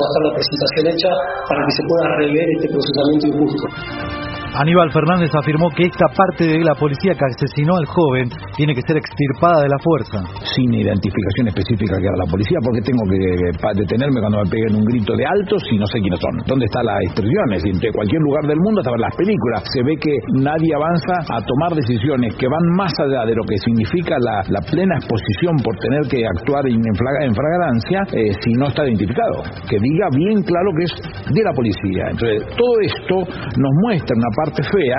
Va a estar la presentación hecha para que se pueda rever este procesamiento injusto. Aníbal Fernández afirmó que esta parte de la policía que asesinó al joven tiene que ser extirpada de la fuerza. Sin identificación específica que haga la policía, porque tengo que detenerme cuando me peguen un grito de alto si no sé quiénes son. ¿Dónde están las instrucciones? En cualquier lugar del mundo, hasta las películas, se ve que nadie avanza a tomar decisiones que van más allá de lo que significa la, plena exposición por tener que actuar en, en fragancia eh, si no está identificado. Que diga bien claro que es de la policía. Entonces, todo esto nos muestra una parte fea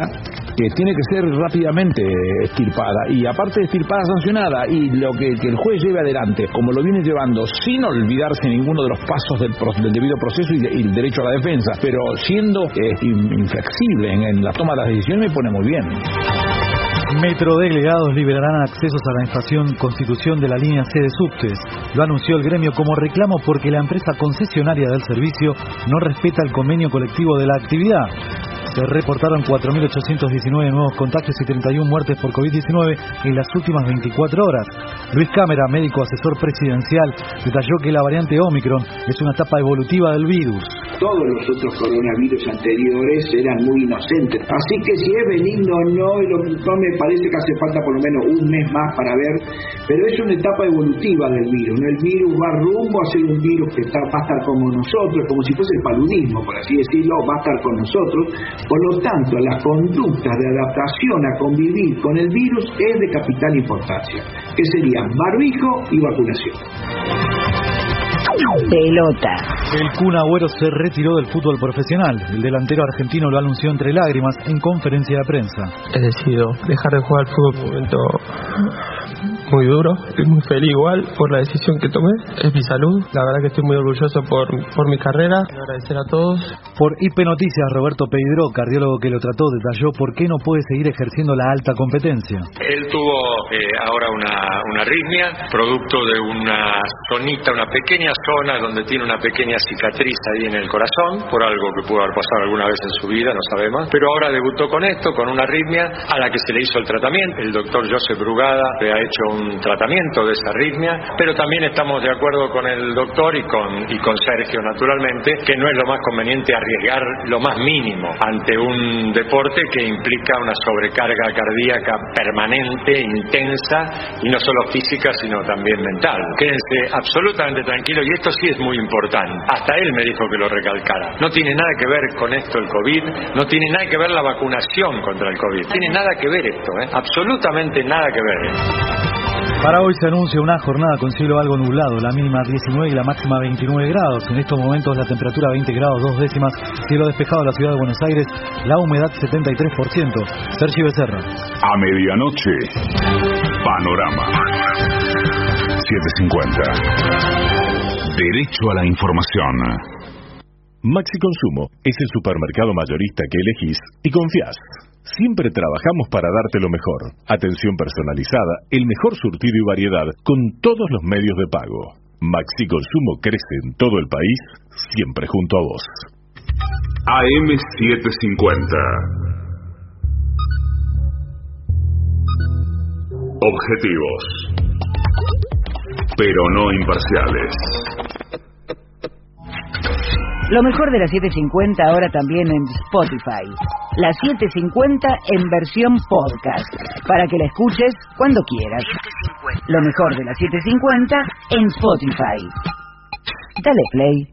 que tiene que ser rápidamente estirpada y aparte de estirpada sancionada y lo que, el juez lleve adelante como lo viene llevando sin olvidarse ninguno de los pasos del, debido proceso y, el derecho a la defensa pero siendo eh, inflexible en, la toma de las decisiones me pone muy bien Metro delegados liberarán accesos a la estación Constitución de la línea C de subtes. Lo anunció el gremio como reclamo porque la empresa concesionaria del servicio no respeta el convenio colectivo de la actividad. Se reportaron 4.819 nuevos contagios y 31 muertes por COVID-19 en las últimas 24 horas. Luis Cámara, médico asesor presidencial, detalló que la variante Omicron es una etapa evolutiva del virus. Todos los otros coronavirus anteriores eran muy inocentes. Así que si es benigno o no, no me parece que hace falta por lo menos un mes más para ver, pero es una etapa evolutiva del virus. El virus va rumbo a ser un virus que va a estar como nosotros, como si fuese el paludismo, por así decirlo, va a estar con nosotros por lo tanto, la conducta de adaptación a convivir con el virus es de capital importancia, que serían barbijo y vacunación. Pelota. El Kun Agüero se retiró del fútbol profesional. El delantero argentino lo anunció entre lágrimas en conferencia de prensa. He decidido dejar de jugar al fútbol por un momento muy duro, estoy muy feliz igual por la decisión que tomé, es mi salud, la verdad que estoy muy orgulloso por, por mi carrera, Quiero agradecer a todos. Por IP Noticias, Roberto Pedro, cardiólogo que lo trató, detalló por qué no puede seguir ejerciendo la alta competencia. Él tuvo eh, ahora una, una arritmia, producto de una zonita, una pequeña zona donde tiene una pequeña cicatriz ahí en el corazón, por algo que pudo haber pasado alguna vez en su vida, no sabemos, pero ahora debutó con esto, con una arritmia a la que se le hizo el tratamiento. El doctor Joseph Brugada le ha hecho un tratamiento de esa arritmia, pero también estamos de acuerdo con el doctor y con, y con Sergio, naturalmente, que no es lo más conveniente arriesgar lo más mínimo ante un deporte que implica una sobrecarga cardíaca permanente, intensa, y no solo física, sino también mental. Quédense absolutamente tranquilos, y esto sí es muy importante. Hasta él me dijo que lo recalcara. No tiene nada que ver con esto el COVID, no tiene nada que ver la vacunación contra el COVID. Tiene nada que ver esto, ¿eh? absolutamente nada que ver. Para hoy se anuncia una jornada con cielo algo nublado, la mínima 19 y la máxima 29 grados. En estos momentos la temperatura 20 grados, dos décimas, cielo despejado en la ciudad de Buenos Aires, la humedad 73%. Sergio Becerra. A medianoche, Panorama. 750. Derecho a la información. Maxi Consumo es el supermercado mayorista que elegís y confías. Siempre trabajamos para darte lo mejor. Atención personalizada, el mejor surtido y variedad con todos los medios de pago. Maxi Consumo crece en todo el país, siempre junto a vos. AM750. Objetivos. Pero no imparciales. Lo mejor de la 750 ahora también en Spotify. La 750 en versión podcast, para que la escuches cuando quieras. Lo mejor de la 750 en Spotify. Dale play.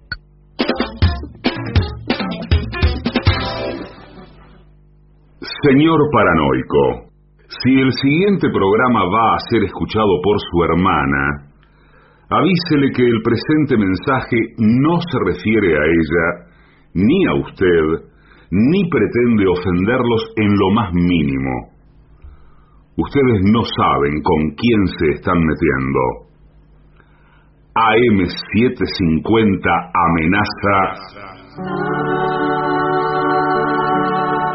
Señor paranoico, si el siguiente programa va a ser escuchado por su hermana, avísele que el presente mensaje no se refiere a ella, ni a usted, ni pretende ofenderlos en lo más mínimo. Ustedes no saben con quién se están metiendo. AM750 amenaza.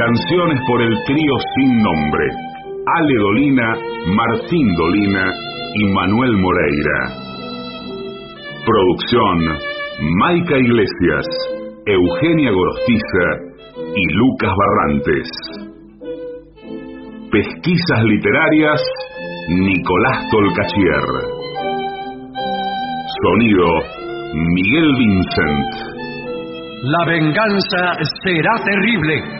Canciones por el trío sin nombre. Ale Dolina, Martín Dolina y Manuel Moreira. Producción, Maica Iglesias, Eugenia Gorostiza y Lucas Barrantes. Pesquisas literarias, Nicolás Tolcachier. Sonido, Miguel Vincent. La venganza será terrible.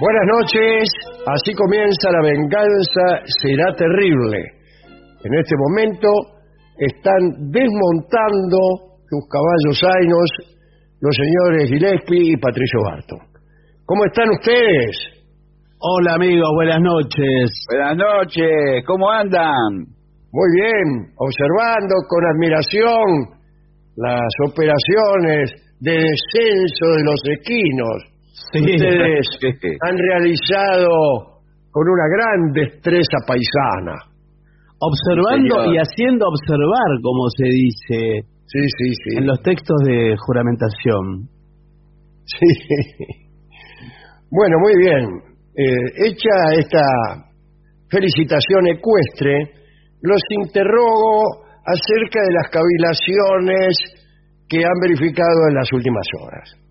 Buenas noches, así comienza la venganza, será terrible. En este momento están desmontando sus caballos zainos los señores Gillespie y Patricio Barton. ¿Cómo están ustedes? Hola amigos, buenas noches. Buenas noches, ¿cómo andan? Muy bien, observando con admiración las operaciones de descenso de los equinos Sí. ustedes han realizado con una gran destreza paisana. Observando Sí, y haciendo observar, como se dice sí. en los textos de juramentación. Sí. Bueno, muy bien. Eh, hecha esta felicitación ecuestre, los interrogo acerca de las cavilaciones que han verificado en las últimas horas.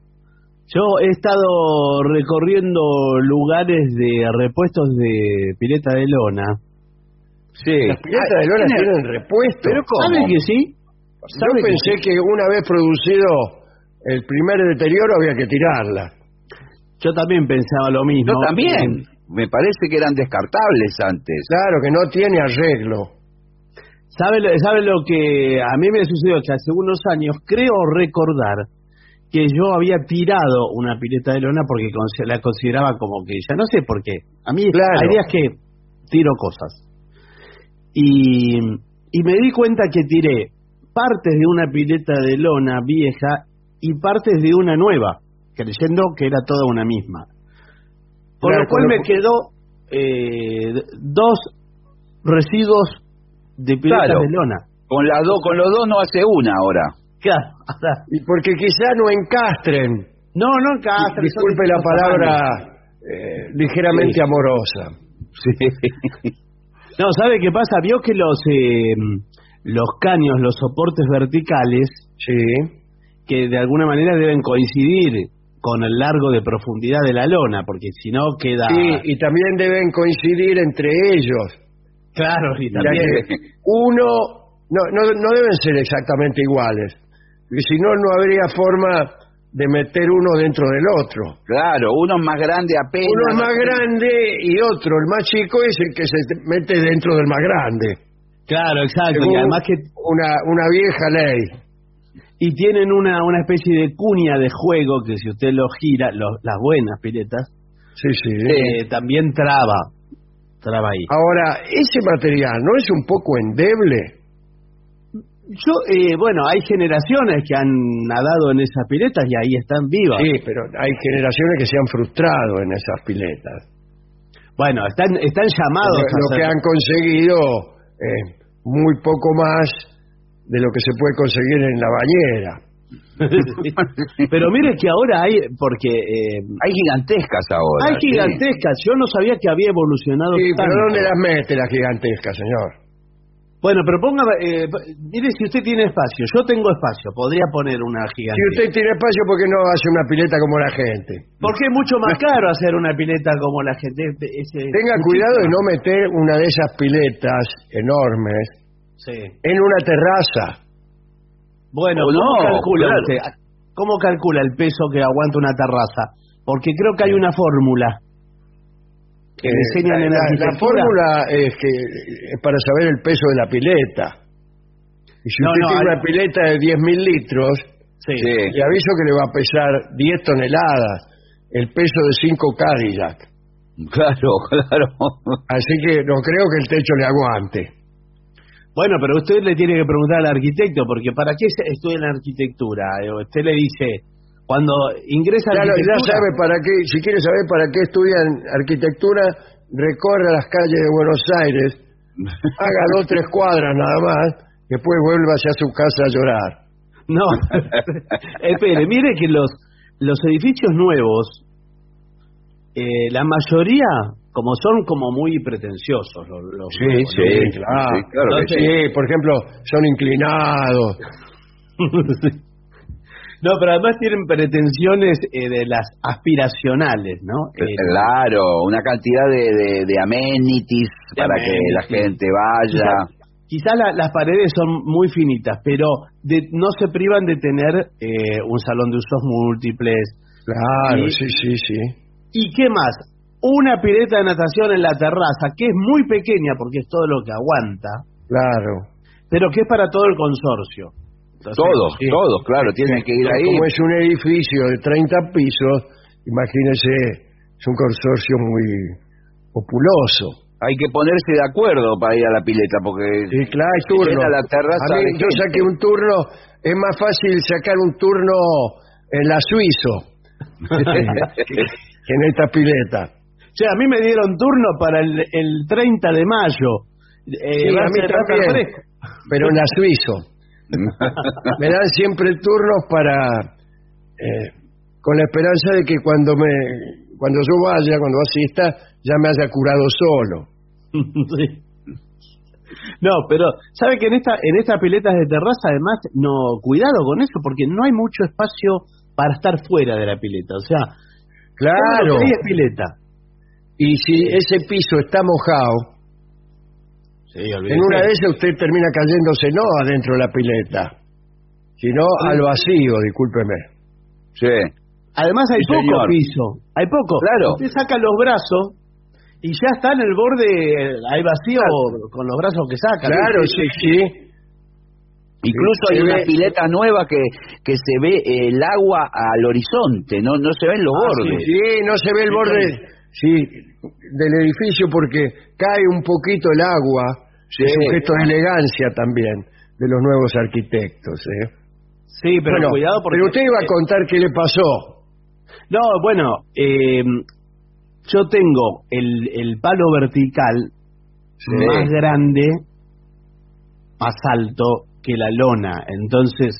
Yo he estado recorriendo lugares de repuestos de pileta de lona. Sí. Las piletas de lona ¿tiene- tienen repuesto. ¿Pero ¿Sabe que sí? Yo ¿Sabe que pensé sí? que una vez producido el primer deterioro había que tirarla. Yo también pensaba lo mismo. Yo también. Me parece que eran descartables antes. Claro que no tiene arreglo. ¿Sabe, lo- ¿Sabe lo que a mí me sucedió? Que hace unos años, creo recordar, que yo había tirado una pileta de lona porque la consideraba como que ya no sé por qué. A mí Claro. hay días que tiro cosas. Y, y me di cuenta que tiré partes de una pileta de lona vieja y partes de una nueva, creyendo que era toda una misma. Por Claro, lo cual con me quedó eh, dos residuos de pileta Claro. de lona. Con, las dos, con los dos no hace una ahora. Claro, Y porque quizá no encastren. no, no encastre, Disculpe la palabra eh, ligeramente Sí. amorosa. Sí. No, ¿sabe qué pasa? Vio que los eh, los caños, los soportes verticales, Sí. que de alguna manera deben coincidir con el largo de profundidad de la lona, porque si no queda... Sí, y también deben coincidir entre ellos. Claro, y también... uno, no, no, no deben ser exactamente iguales. Porque si no, no habría forma de meter uno dentro del otro. Claro, uno es más grande apenas. Uno es más grande y otro, el más chico, es el que se te- mete dentro del más grande. Claro, exacto, Según y además que... Una, una vieja ley. Y tienen una, una especie de cuña de juego que si usted lo gira, los- las buenas piletas, Sí, sí. eh, también traba, traba ahí. Ahora, ese material no es un poco endeble. Yo, eh, bueno, hay generaciones que han nadado en esas piletas y ahí están vivas. Sí, pero hay generaciones que se han frustrado en esas piletas. Bueno, están, están llamados Lo, a lo que han conseguido eh, muy poco más de lo que se puede conseguir en la bañera. Pero mire que ahora hay, porque eh, Hay gigantescas ahora. hay sí. gigantescas. Yo no sabía que había evolucionado Sí, tanto. pero ¿dónde las mete la gigantesca, señor? Bueno, pero ponga, eh, mire si usted tiene espacio. Yo tengo espacio, podría poner una gigante. Si usted tiene espacio, ¿por qué no hace una pileta como la gente? Porque es mucho más caro hacer una pileta como la gente. Ese- Tenga muchísimo. cuidado de no meter una de esas piletas enormes Sí. en una terraza. Bueno, ¿cómo no, calcula claro. usted? ¿Cómo calcula el peso que aguanta una terraza? Porque creo que hay una fórmula que Eh, enseñan la, en la- la fórmula es que es para saber el peso de la pileta. Y si No, usted no, tiene hay- una pileta de 10.000 litros, Sí. le aviso que le va a pesar 10 toneladas, el peso de 5 Cadillac. Claro, claro. Así que no creo que el techo le aguante. Bueno, pero usted le tiene que preguntar al arquitecto, porque ¿para qué estudia en arquitectura? Eh, Usted le dice, cuando ingresa Ya, lo- ya arquitectura... sabe para qué, si quiere saber para qué estudian arquitectura, recorra las calles de Buenos Aires, haga dos tres cuadras nada más, después vuelva hacia su casa a llorar. No, espere, mire que los, los edificios nuevos, eh, la mayoría, como son como muy pretenciosos, los, los Sí, nuevos, sí, ¿no? claro. sí, claro que sí, por ejemplo, son inclinados. No, pero además tienen pretensiones eh, de las aspiracionales, ¿no? Eh, Claro, una cantidad de, de, de amenities De para que la amenities. gente vaya. Quizá la- las paredes son muy finitas, pero de- no se privan de tener eh, un salón de usos múltiples. Claro, Y- sí, sí, sí. ¿Y qué más? Una pileta de natación en la terraza, que es muy pequeña porque es todo lo que aguanta, Claro. pero que es para todo el consorcio. Entonces, Todos, sí. todos, claro, tienen que ir ahí. Como es un edificio de 30 pisos, imagínese, es un consorcio muy populoso. Hay que ponerse de acuerdo para ir a la pileta, porque Sí, claro, hay turno. la terraza A mí, de yo saqué un turno, es más fácil sacar un turno en la Suizo que en esta pileta. Che, a mí me dieron turno para el, el 30 de mayo. Eh, Sí, a mí también, pero en la Suizo. Me dan siempre turnos para, eh, con la esperanza de que cuando me, cuando yo vaya, cuando asista, ya me haya curado solo. Sí. No, pero sabe que en esta en estas piletas de terraza además no cuidado con eso porque no hay mucho espacio para estar fuera de la pileta, o sea, Claro. es pileta. Y si ese piso está mojado, en una de esas usted termina cayéndose no adentro de la pileta, sino al vacío, discúlpeme. Sí. Además hay Sí, poco señor. piso, hay poco. Claro. Usted saca los brazos y ya está en el borde, hay vacío con los brazos que saca. Claro, sí, sí. Incluso hay una ve- pileta nueva que, que se ve el agua al horizonte, no no se ven los Ah, bordes. Sí, no se ve el borde sí, del edificio porque cae un poquito el agua. Sí. Es un gesto de elegancia también de los nuevos arquitectos. ¿eh? Sí, pero Bueno, cuidado porque... pero usted iba a contar qué le pasó. No, bueno, eh, yo tengo el, el palo vertical más grande, más alto que la lona. Entonces,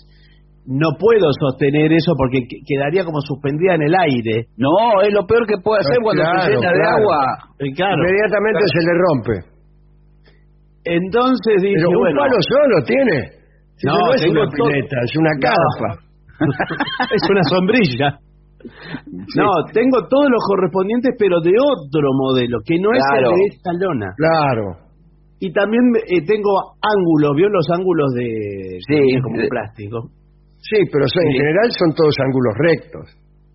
no puedo sostener eso porque que- quedaría como suspendida en el aire. No, es lo peor que puede hacer cuando Claro, se llena de agua. Eh, claro. Inmediatamente se le rompe. Entonces dije, Pero un bueno, palo solo tiene. Si No, no es una todo- pileta, es una No. carpa. es una sombrilla. No, tengo todos los correspondientes, pero de otro modelo, que no Claro. es el de esta lona. Claro. Y también eh, tengo ángulos, ¿vio los ángulos de Sí, como de- plástico? Sí, pero en Sí. general son todos ángulos rectos.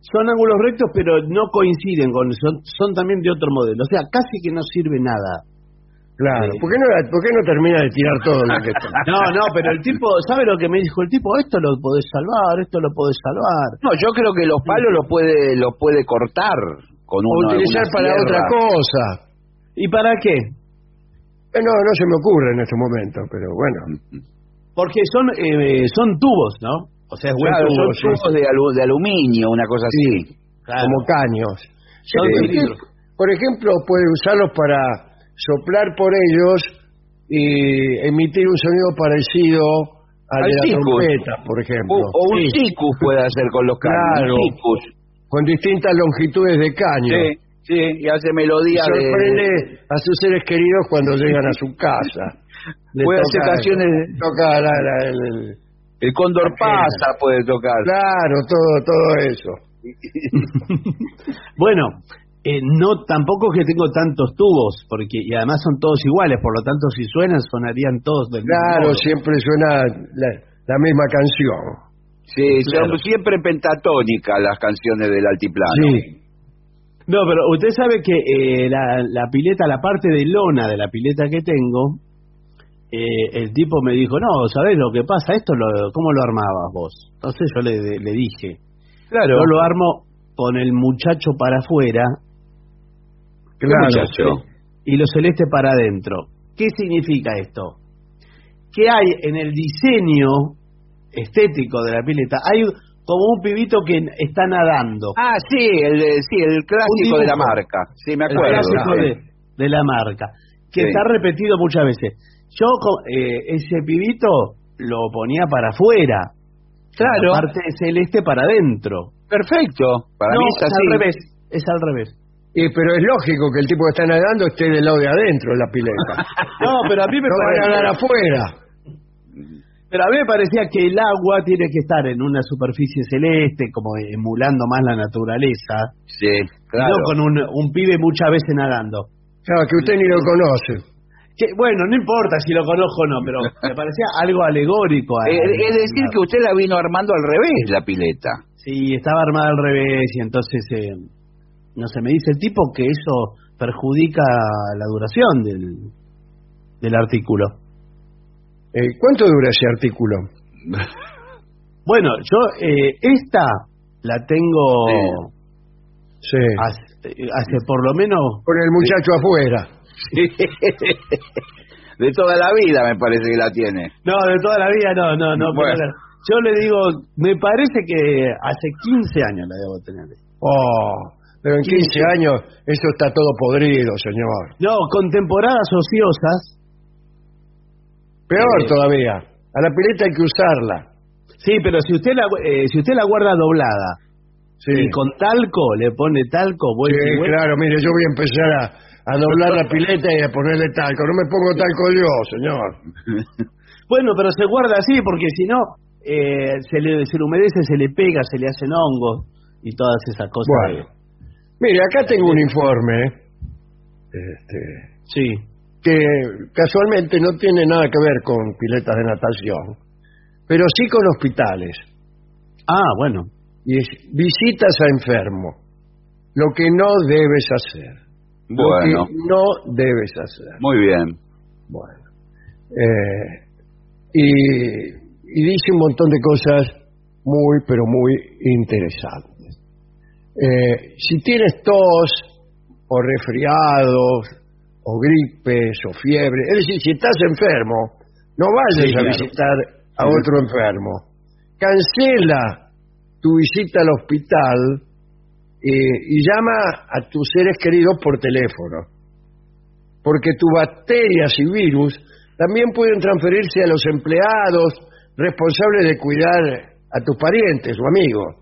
Son ángulos rectos, pero no coinciden con son, son también de otro modelo. O sea, casi que no sirve nada. Claro. ¿Por, qué no, ¿Por qué no termina de tirar todo lo que está? No, no, pero el tipo, ¿sabe lo que me dijo el tipo? Esto lo podés salvar, esto lo podés salvar. No, yo creo que los palos los puede los puede cortar con O una utilizar una para otra cosa. ¿Y para qué? Eh, no, no se me ocurre en este momento, pero bueno. Porque son eh, son tubos, ¿no? O sea, es buen Claro, tubo, son sí. tubos de, alu- de aluminio, una cosa así. Claro. Como caños. Son Eh, por ejemplo, puede usarlos para soplar por ellos y emitir un sonido parecido al, Al de la trompeta, por ejemplo. O, o un Sí. cicus puede hacer con los caños. Claro. Con distintas longitudes de caño. Sí. Sí, y hace melodía de... sorprende a sus seres queridos cuando llegan a su casa. Le Puede hacer canciones- Toca la- la- el, El cóndor pasa puede tocar. claro, todo, todo eso. Bueno, eh, no tampoco es que tengo tantos tubos, porque y además son todos iguales, por lo tanto si suenan sonarían todos del mismo Claro, modo. siempre suena la, la misma canción. Sí, Claro. son siempre pentatónicas las canciones del altiplano. Sí. No, pero usted sabe que eh, la, la pileta, la parte de lona de la pileta que tengo, eh, el tipo me dijo, no, ¿sabés lo que pasa? Esto, lo, ¿cómo lo armabas vos? Entonces yo le, le dije, Claro. yo lo armo con el muchacho para afuera ¿Qué Claro, muchacho? y lo celeste para adentro. ¿Qué significa esto? Que hay en el diseño estético de la pileta, hay como un pibito que está nadando. Ah, sí, el, de- sí, el clásico de la marca. Sí, me el acuerdo. clásico sí. de, de la marca, que Sí. está repetido muchas veces. Yo eh, ese pibito lo ponía para afuera, Claro. la parte celeste para adentro. Perfecto. Para no, mí es así. al revés, es al revés. Y, pero es lógico que el tipo que está nadando esté del lado de adentro de la pileta. No, pero a mí me no van a parece- nadar afuera. Pero a mí me parecía que el agua tiene que estar en una superficie celeste, como emulando más la naturaleza, Sí, y claro. no con un, un pibe muchas veces nadando. Claro, que usted ni lo conoce. Que, bueno, no importa si lo conozco o no, pero me parecía algo alegórico. a- es decir, que usted la vino armando al revés, la pileta. Sí, estaba armada al revés y entonces, eh, no sé, me dice el tipo que eso perjudica la duración del, del artículo. Eh, ¿Cuánto dura ese artículo? Bueno, yo eh, esta la tengo Sí. hace, hace por lo menos... Con el muchacho afuera. de toda la vida me parece que la tiene. No, de toda la vida no, no, no. Bueno. pero yo le digo, me parece que hace 15 años la debo tener. Oh, pero en 15 años eso está todo podrido, señor. No, con temporadas ociosas. Peor Eh. todavía. A la pileta hay que usarla. Sí, pero si usted la, eh, si usted la guarda doblada Sí, y con talco, le pone talco, vuelta Sí, claro, mire, yo voy a empezar a, a doblar la pileta y a ponerle talco. No me pongo talco yo, señor. Bueno, pero se guarda así porque si no, eh, se, le, se le humedece, se le pega, se le hacen hongos y todas esas cosas. Bueno. Mire, acá tengo un informe este, Sí. que casualmente no tiene nada que ver con piletas de natación, pero sí con hospitales. Ah, bueno. Y es visitas a enfermos. Lo que no debes hacer. Lo Bueno, que no debes hacer. muy bien. Bueno. Eh, y, y dice un montón de cosas muy, pero muy interesantes. Eh, si tienes tos o resfriados o gripes o fiebre, es decir, si estás enfermo, no vayas Sí, a claro. visitar a otro enfermo. Cancela tu visita al hospital eh, y llama a tus seres queridos por teléfono porque tus bacterias y virus también pueden transferirse a los empleados responsables de cuidar a tus parientes o amigos.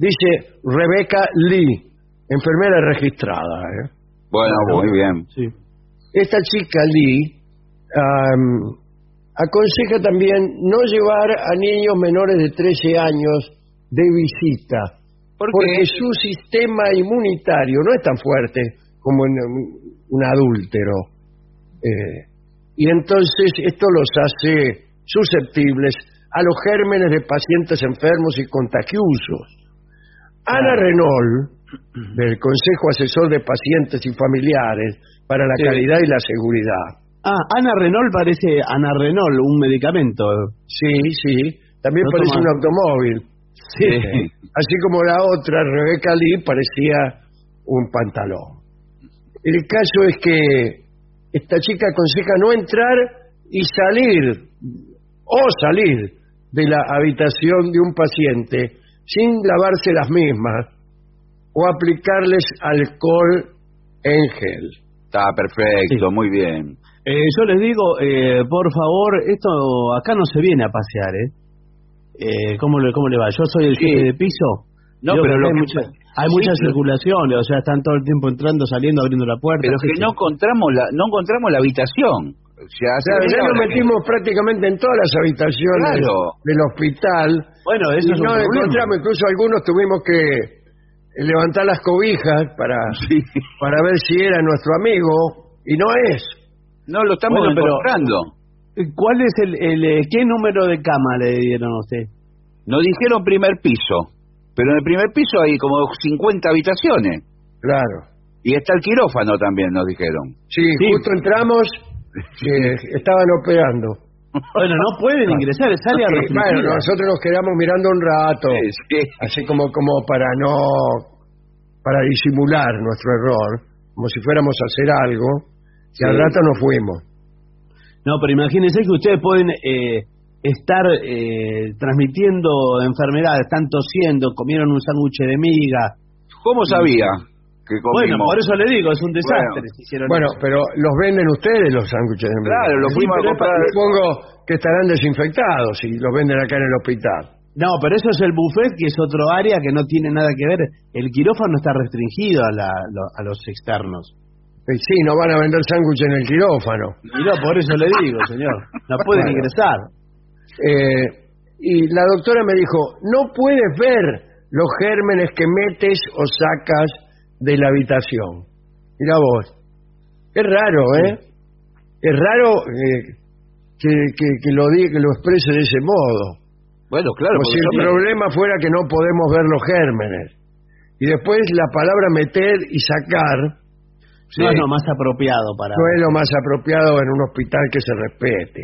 Dice Rebecca Lee, enfermera registrada. ¿eh? Bueno, muy bien. Sí. Esta chica Lee aconseja también no llevar a niños menores de 13 años de visita, ¿Por porque su sistema inmunitario no es tan fuerte como en un, un adúltero. Eh, y entonces esto los hace susceptibles a los gérmenes de pacientes enfermos y contagiosos. Ana Renault, del Consejo Asesor de Pacientes y Familiares para la Sí. Calidad y la Seguridad. Ah, Ana Renault parece Ana Renault, un medicamento. Sí, sí, también No parece toma- un automóvil. Sí. Así como la otra, Rebeca Lee, parecía un pantalón. El caso es que esta chica aconseja no entrar y salir, o salir de la habitación de un paciente sin lavarse las mismas o aplicarles alcohol en gel. Está perfecto, muy bien. Eh, yo les digo, eh, por favor, esto acá no se viene a pasear, ¿eh? eh ¿cómo, le, ¿Cómo le va? Yo soy el Sí. jefe de piso. No, pero lo hay que, mucha- Hay mucha circulación, o sea, están todo el tiempo entrando, saliendo, abriendo la puerta. Pero es que no encontramos la, no encontramos la habitación. Hace Claro, ya nos metimos prácticamente en todas las habitaciones Claro. del hospital. Bueno, eso y es un no problema. encontramos, incluso algunos tuvimos que levantar las cobijas para, para ver si era nuestro amigo, y no es. No lo estamos Bueno, pero- encontrando. ¿Cuál es el, el, eh, qué número de cama le dieron a usted? Nos dijeron primer piso, pero en el primer piso hay como 50 habitaciones. Claro. Y está el quirófano también, nos dijeron. Sí, justo entramos, que estaban operando. Bueno, no pueden ingresar, es área Sí, bueno, nosotros nos quedamos mirando un rato, así como como para no para disimular nuestro error, como si fuéramos a hacer algo, y al Sí. rato nos fuimos. No, pero imagínense que ustedes pueden eh, estar eh, transmitiendo enfermedades, están tosiendo, comieron un sándwich de miga. ¿Cómo sabía que Bueno, comimos? por eso le digo, es un desastre. Bueno. si hicieron Bueno, eso. pero los venden ustedes los sándwiches de miga. Claro, los Sí, fuimos a pero comprar. Supongo que estarán desinfectados y los venden acá en el hospital. No, pero eso es el buffet, que es otro área que no tiene nada que ver. El quirófano está restringido a, la- lo- a los externos. Eh, Sí, no van a vender sándwiches en el quirófano. Y no, por eso le digo, señor. No pueden Bueno. ingresar. Eh, y la doctora me dijo, no puedes ver los gérmenes que metes o sacas de la habitación. Mira vos. Es raro, ¿eh? Es raro eh, que, que- que lo diga, que lo exprese de ese modo. Bueno, claro. Como si el problema fuera que no podemos ver los gérmenes. Y después la palabra meter y sacar No es lo más apropiado para... no es lo más apropiado en un hospital que se respete.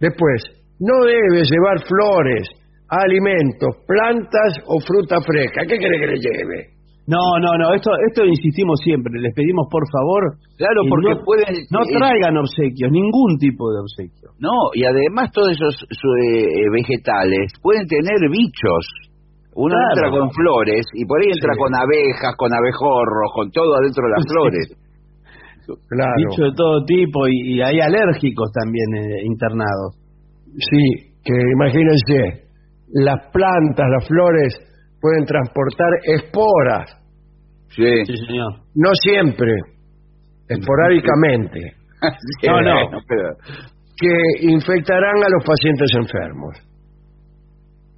Después, no debe llevar flores, alimentos, plantas o fruta fresca. ¿Qué quiere que le lleve? No, no, no, esto, esto insistimos siempre, les pedimos por favor. Claro, que porque no, pueden- No traigan obsequios, ningún tipo de obsequio. No, y además todos esos su- eh, vegetales pueden tener bichos. Uno Claro. entra con flores y por ahí entra con abejas, con abejorros, con todo adentro de las flores. Claro. Bicho de todo tipo y, y hay alérgicos también eh, internados. Sí, que imagínense, las plantas, las flores pueden transportar esporas. Sí. Sí, señor. No siempre, esporádicamente, No, no. Pero- que infectarán a los pacientes enfermos.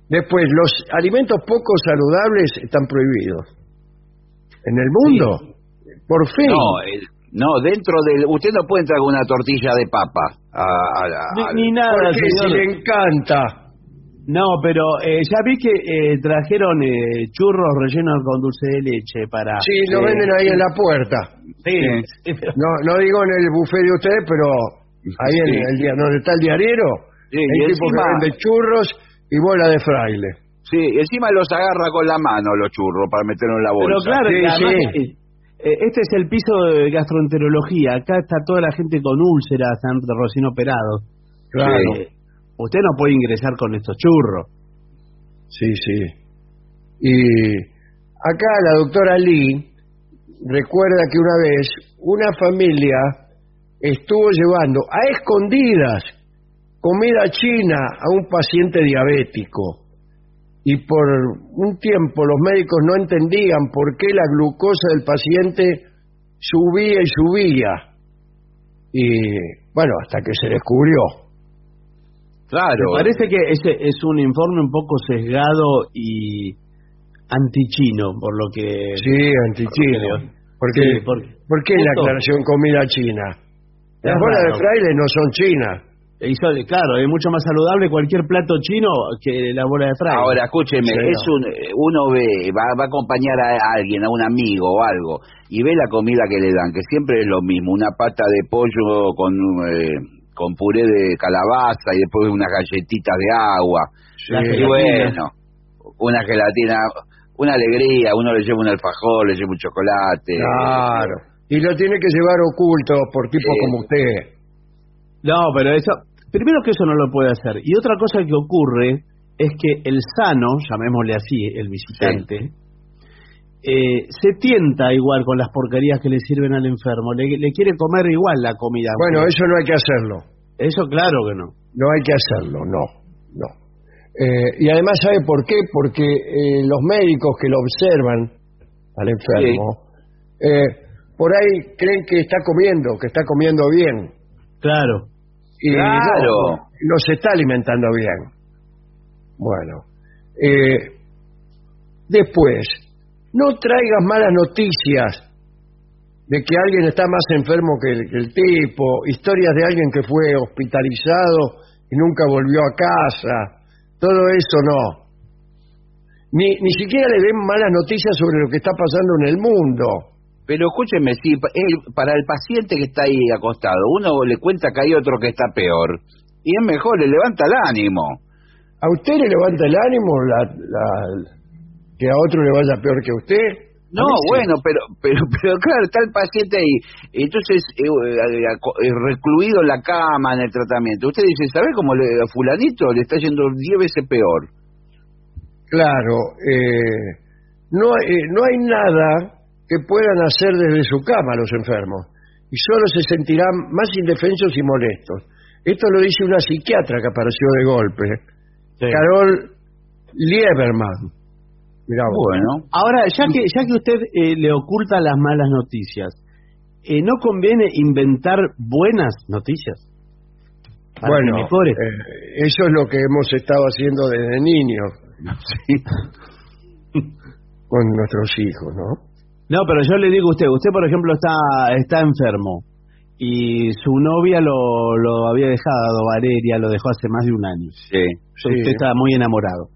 Después, los alimentos poco saludables están prohibidos. En el mundo, por fin. No, el- no, dentro del... Usted no puede entrar con una tortilla de papa. A, a- a- Ni, ni nada, Porque si señor. le encanta. No, pero eh, ya vi que eh, trajeron eh, churros rellenos con dulce de leche para... Sí, lo eh, venden ahí en la puerta. Sí, sí, pero- No, no digo en el buffet de ustedes, pero ahí en Sí. el día donde está el diariero, Sí, y tipo que encima- vende churros y bola de fraile. Sí, encima los agarra con la mano los churros para meterlos en la bolsa. Pero claro, Sí, que además, sí. eh, eh, este es el piso de gastroenterología. Acá está toda la gente con úlceras, recién operados. Claro. Usted no puede ingresar con estos churros. Sí, sí. Y acá la doctora Lee recuerda que una vez una familia estuvo llevando a escondidas comida china a un paciente diabético. Y por un tiempo los médicos no entendían por qué la glucosa del paciente subía y subía. Y bueno, hasta que se descubrió. Claro. Me parece que ese es un informe un poco sesgado y antichino, por lo que... Sí, antichino. ¿Por qué, Sí, porque- ¿por qué la aclaración comida china? Las bolas de fraile no son chinas. Hizo, claro, es mucho más saludable cualquier plato chino que la bola de fraile. Ahora, escúcheme, Sí, es no. un, uno ve, va, va a acompañar a alguien, a un amigo o algo, y ve la comida que le dan, que siempre es lo mismo, una pata de pollo con, eh, con puré de calabaza y después unas galletitas de agua. Y bueno, una gelatina, una alegría, uno le lleva un alfajor, le lleva un chocolate. Claro. Y lo tiene que llevar oculto por tipos Sí. como usted. No, pero eso, primero que eso no lo puede hacer. Y otra cosa que ocurre es que el sano, llamémosle así, el visitante, eh, se tienta igual con las porquerías que le sirven al enfermo. Le, le quiere comer igual la comida. Bueno, eso no hay que hacerlo. Eso claro que no. No hay que hacerlo, no. no. Eh, y además, ¿sabe por qué? Porque eh, los médicos que lo observan al enfermo, eh, por ahí creen que está comiendo, que está comiendo bien. Claro. Y Claro. no, no se está alimentando bien. Bueno. eh, después, no traigas malas noticias de que alguien está más enfermo que el, que el tipo, historias de alguien que fue hospitalizado y nunca volvió a casa, todo eso no. Ni, ni siquiera le den malas noticias sobre lo que está pasando en el mundo. Pero escúcheme, si él- para el paciente que está ahí acostado, uno le cuenta que hay otro que está peor, y es mejor, le levanta el ánimo. ¿A usted le levanta el ánimo la, la- que a otro le vaya peor que a usted? No, A mí sí. bueno, pero, pero, pero claro, está el paciente ahí, entonces eh, eh, eh, recluido en la cama, en el tratamiento. Usted dice, ¿sabe cómo le, a fulanito le está yendo diez veces peor? Claro, eh, no, eh, no hay nada que puedan hacer desde su cama los enfermos y solo se sentirán más indefensos y molestos. Esto lo dice una psiquiatra que apareció de golpe, Carol Lieberman. Mirá. Bueno, Ahora, ya que, ya que usted eh, le oculta las malas noticias, eh, ¿no conviene inventar buenas noticias? Para bueno, eh, eso es lo que hemos estado haciendo desde niños con nuestros hijos, ¿no? No, pero yo le digo a usted, usted por ejemplo está, está enfermo y su novia lo, lo había dejado, Valeria, lo dejó hace más de un año. sí. Usted estaba muy enamorado.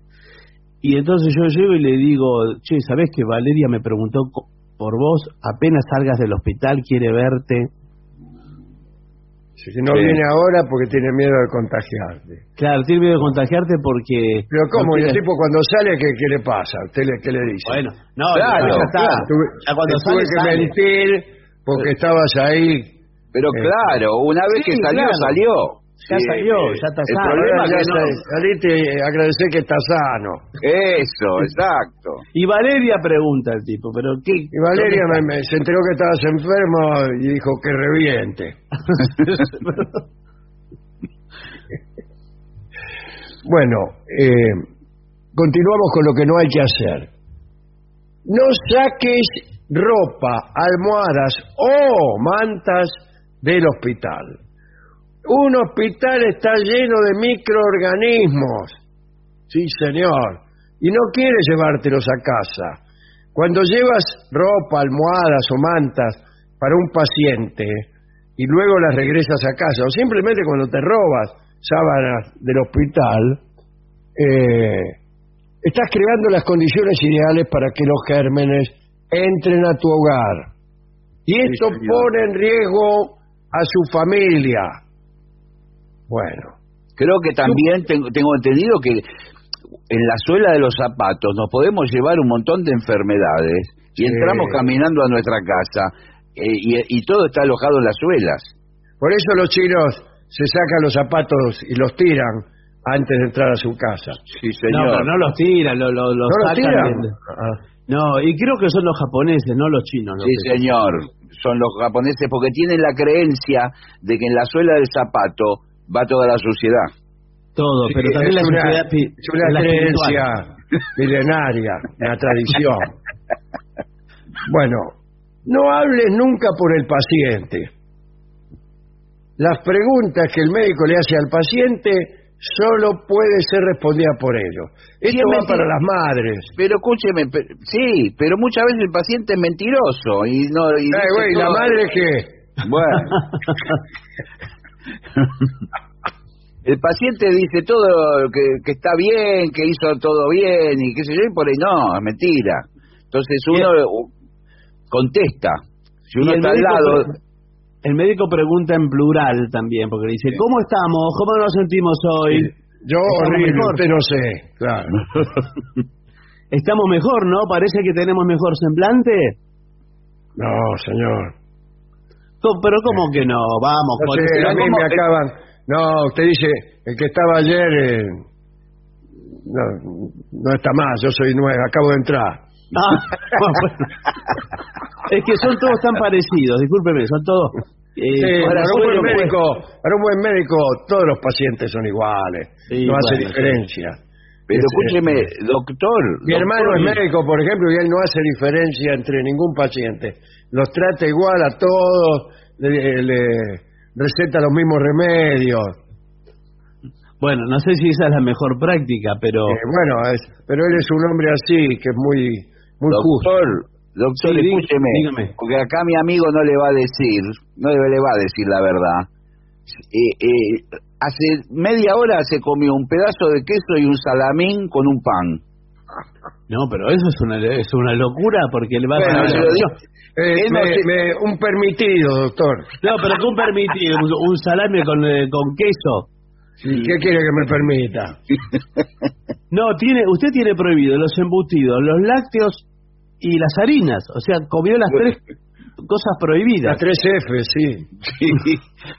Y entonces yo llego y le digo, che, ¿sabés que Valeria me preguntó por vos? Apenas salgas del hospital, quiere verte. Si no Sí. viene ahora porque tiene miedo de contagiarte. Claro, tiene miedo de contagiarte porque... Pero ¿cómo? ¿Y el tipo cuando sale qué, qué le pasa? ¿Usted le, qué le dice? Bueno, no, Claro, ya está. Claro, tuve, Ya cuando sale, tuve que sale. mentir porque estabas ahí. Pero Eh, claro, una vez sí, que salió, claro. salió. Ya salió, ya está el sano. problema ya que no- sa- saliste y agradecer que está sano. Eso, exacto. Y Valeria pregunta al tipo, pero ¿qué? Y Valeria me- me- se enteró que estabas enfermo y dijo que reviente. Bueno, eh, continuamos con lo que no hay que hacer. No saques ropa, almohadas o mantas del hospital. Un hospital está lleno de microorganismos. Sí, señor. Y no quieres llevártelos a casa. Cuando llevas ropa, almohadas o mantas para un paciente y luego las regresas a casa, o simplemente cuando te robas sábanas del hospital, eh, estás creando las condiciones ideales para que los gérmenes entren a tu hogar. Y esto pone en riesgo a su familia. Bueno, Creo que también tengo, tengo entendido que en la suela de los zapatos nos podemos llevar un montón de enfermedades y Sí. entramos caminando a nuestra casa eh, y, y todo está alojado en las suelas. por eso los chinos se sacan los zapatos y los tiran antes de entrar a su casa. Sí, No, señor. pero no los tiran, lo- lo- los ¿No los sacan tiran? del- Ah. No, y creo que son los japoneses, no los chinos. los Sí, que- señor. Son los japoneses porque tienen la creencia de que en la suela del zapato va toda la suciedad. Todo, Sí, pero también es la una- sociedad es una la creencia milenaria, una tradición. Bueno, no hables nunca por el paciente. Las preguntas que el médico le hace al paciente solo puede ser respondida por ellos. Esto va mentira. para las madres. Pero escúcheme, sí, pero muchas veces el paciente es mentiroso y no. Y Ay, dice güey, ¿la madre qué? Bueno. El paciente dice todo que, que está bien, que hizo todo bien y qué sé yo, y por ahí no, es mentira. Entonces uno contesta. Si uno está al médico lado, El médico pregunta en plural también, porque dice, ¿cómo estamos? ¿Cómo nos sentimos hoy? Yo horrible, mejor. usted no sé. Claro. Estamos mejor, ¿no? Parece que tenemos mejor semblante. No, señor. Pero ¿cómo que no? Vamos, No sé, pero a mí ¿cómo- me acaban. No, usted dice, el que estaba ayer eh, no, no está más, yo soy nuevo, acabo de entrar. Ah, bueno. Es que son todos tan parecidos, discúlpeme, son todos... eh, Sí, para para, un buen pues. médico, para un buen médico todos los pacientes son iguales, Sí, no hace bueno, diferencia. Pero Es- escúcheme, doctor. Mi doctor, hermano es médico, por ejemplo, y él no hace diferencia entre ningún paciente. Los trata igual a todos, le, le receta los mismos remedios. Bueno, no sé si esa es la mejor práctica, pero... Eh, bueno, es- pero él es un hombre así, que es muy, muy justo. Doctor, Sí, escúcheme. dígame. Porque acá mi amigo no le va a decir, no le, le va a decir la verdad. Eh, eh, hace media hora se comió un pedazo de queso y un salamín con un pan. No, pero eso es una, es una locura porque le va Bueno, a... lo digo. Eh, me- me- un permitido, doctor. No, pero ¿cómo permitido? Un, un salame con, eh, con queso. ¿Qué quiere que me permita? No, tiene, usted tiene prohibido los embutidos, los lácteos y las harinas. O sea, comió las tres cosas Las prohibidas. tres F, sí.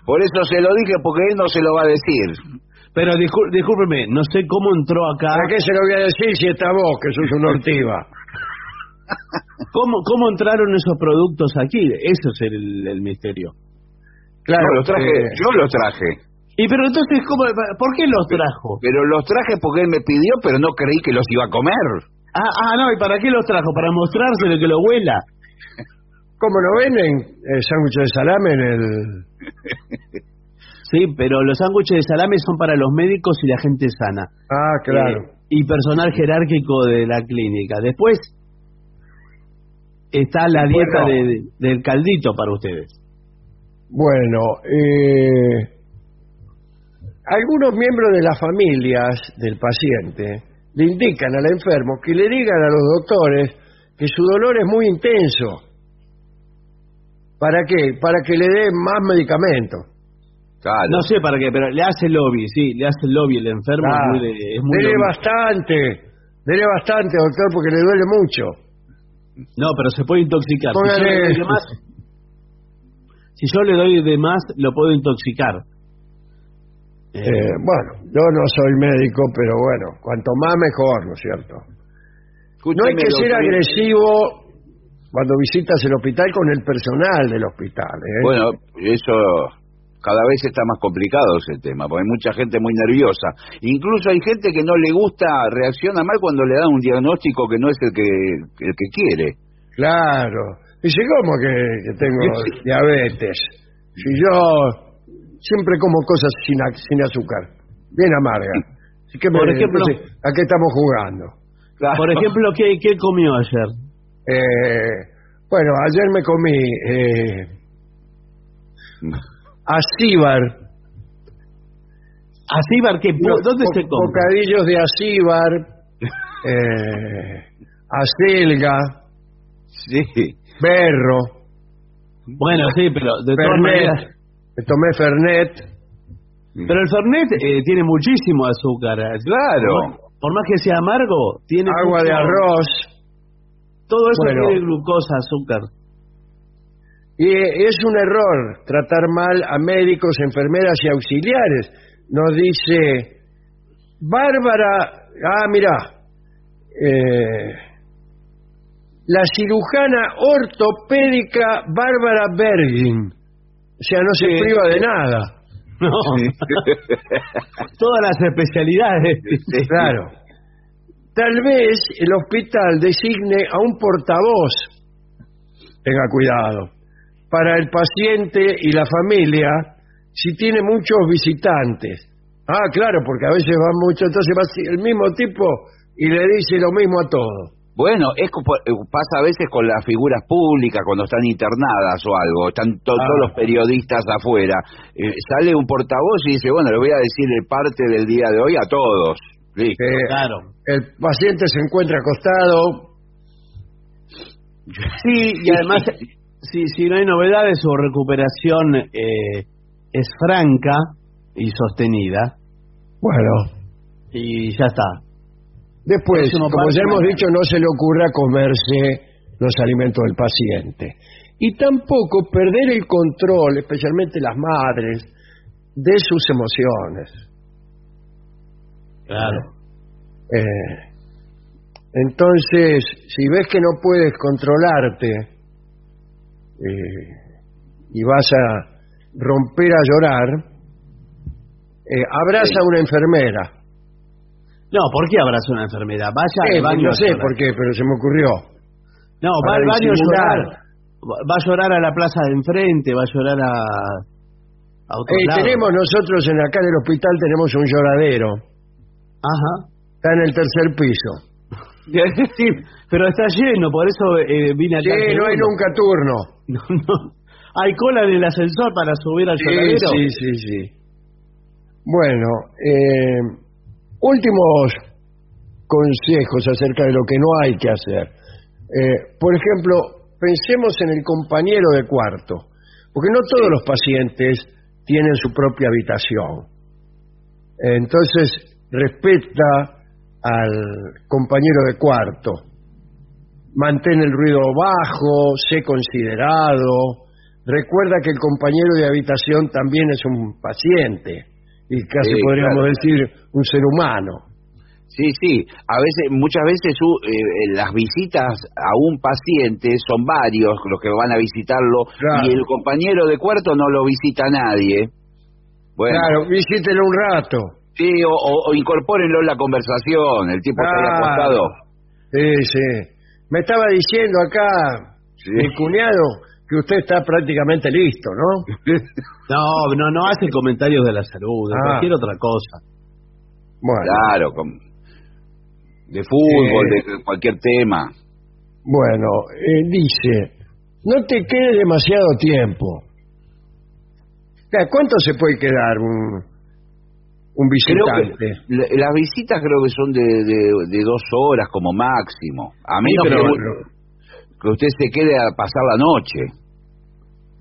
Por eso se lo dije, porque él no se lo va a decir. Pero discú- discúlpeme, no sé cómo entró acá. ¿Para qué se lo voy a decir si está vos, que sos una ortiva? ¿Cómo, ¿Cómo entraron esos productos aquí? Eso es el, el misterio. Claro, No, los traje, eh, yo los traje. Y pero entonces, ¿cómo, ¿por qué los trajo? Pero los traje porque él me pidió, pero no creí que los iba a comer. Ah, ah, no, ¿y para qué los trajo? Para mostrárselo que lo huela. ¿Cómo no venden eh, sándwiches de salame en el...? Sí, pero los sándwiches de salame son para los médicos y la gente sana. Ah, claro. Eh, y personal jerárquico de la clínica. Después está la dieta Bueno. de- del caldito para ustedes. Bueno, eh, algunos miembros de las familias del paciente le indican al enfermo que le digan a los doctores que su dolor es muy intenso. ¿Para qué? Para que le den más medicamentos. Claro. No sé para qué, pero le hace lobby, sí, le hace lobby el enfermo. Ah, es muy, de- es muy dele lobby. bastante, dele bastante, doctor, porque le duele mucho. No, pero se puede intoxicar. Si yo, Póngale- le doy de más, si yo le doy de más, lo puedo intoxicar. Eh, bueno, yo no soy médico, pero bueno, cuanto más mejor, ¿no es cierto? No hay que ser agresivo cuando visitas el hospital con el personal del hospital. ¿eh? Bueno, eso cada vez está más complicado ese tema, porque hay mucha gente muy nerviosa. Incluso hay gente que no le gusta, reacciona mal cuando le dan un diagnóstico que no es el que, el que quiere. Claro. Dice, ¿cómo que, que tengo diabetes? Si yo siempre como cosas sin, a- sin azúcar, bien amarga. Así que me- Por ejemplo- entonces, ¿a qué estamos jugando? Por ejemplo, ¿qué, qué comió ayer? Eh, bueno, ayer me comí eh, acíbar. ¿Acíbar qué? Unos ¿Dónde se come? Bocadillos de acíbar, eh, acelga, Sí. berro, Bueno, sí, pero de todas maneras... Tomé fernet. Pero el Fernet eh, tiene muchísimo azúcar. Claro. Por más, por más que sea amargo, tiene agua de mucho- arroz. Todo eso Bueno. tiene glucosa, azúcar. Y es un error tratar mal a médicos, enfermeras y auxiliares. Nos dice, Bárbara, ah, mira, eh, la cirujana ortopédica Bárbara Bergin. O sea, no se Sí. priva de nada. No. Todas las especialidades. Claro. Tal vez el hospital designe a un portavoz, tenga cuidado, para el paciente y la familia si tiene muchos visitantes. Ah, claro, porque a veces va mucho, entonces va el mismo tipo y le dice lo mismo a todos. Bueno, es eh, pasa a veces con las figuras públicas cuando están internadas o algo, están to- Ah. todos los periodistas afuera. Eh, sale un portavoz y dice, bueno, le voy a decir de parte del día de hoy a todos. Listo. Eh, Claro. El paciente se encuentra acostado, Sí, y además, si, si no hay novedades, su recuperación eh, es franca y sostenida. bueno, Y ya está. Después, como ya hemos dicho, no se le ocurra comerse los alimentos del paciente. Y tampoco perder el control, especialmente las madres, de sus emociones. Claro. Eh, entonces, si ves que no puedes controlarte eh, y vas a romper a llorar, eh, abraza a una enfermera. No, ¿por qué abraza una enfermera? Vaya Eh, al baño no a sé por qué, pero se me ocurrió. No, va al baño a llorar. Va a llorar a la plaza de enfrente, va a llorar a, a otro Eh, lado. tenemos nosotros en acá en el hospital tenemos un lloradero. Ajá. Está en el tercer piso. Sí, pero está lleno, por eso eh, vine Sí, acá. no hay nunca turno. No, no. Hay cola en el ascensor para subir al Sí, lloradero. sí, sí, sí. Bueno, eh, últimos consejos acerca de lo que no hay que hacer. Eh, por ejemplo, pensemos en el compañero de cuarto, porque no todos los pacientes tienen su propia habitación. Entonces, respeta al compañero de cuarto. Mantén el ruido bajo, sé considerado. Recuerda que el compañero de habitación también es un paciente y casi Sí, podríamos claro. decir un ser humano. Sí, sí. A veces, muchas veces u- eh, las visitas a un paciente son varios los que van a visitarlo Claro. y el compañero de cuarto no lo visita a nadie. Bueno, Claro, visítelo un rato. Sí, o, o- o incorpórenlo en la conversación. El tipo está ahí acostado. Sí, sí. Me estaba diciendo acá Sí. mi cuñado que usted está prácticamente listo, ¿no? No, no, no hace comentarios de la salud, de Ah. cualquier otra cosa. Bueno, Claro, con- de fútbol, Eh. de cualquier tema. bueno eh, dice, no te quedes demasiado tiempo. ¿Cuánto se puede quedar un, un Creo visitante? que la- las visitas creo que son de, de- de dos horas como máximo. A menos pero- que, que usted se quede a pasar la noche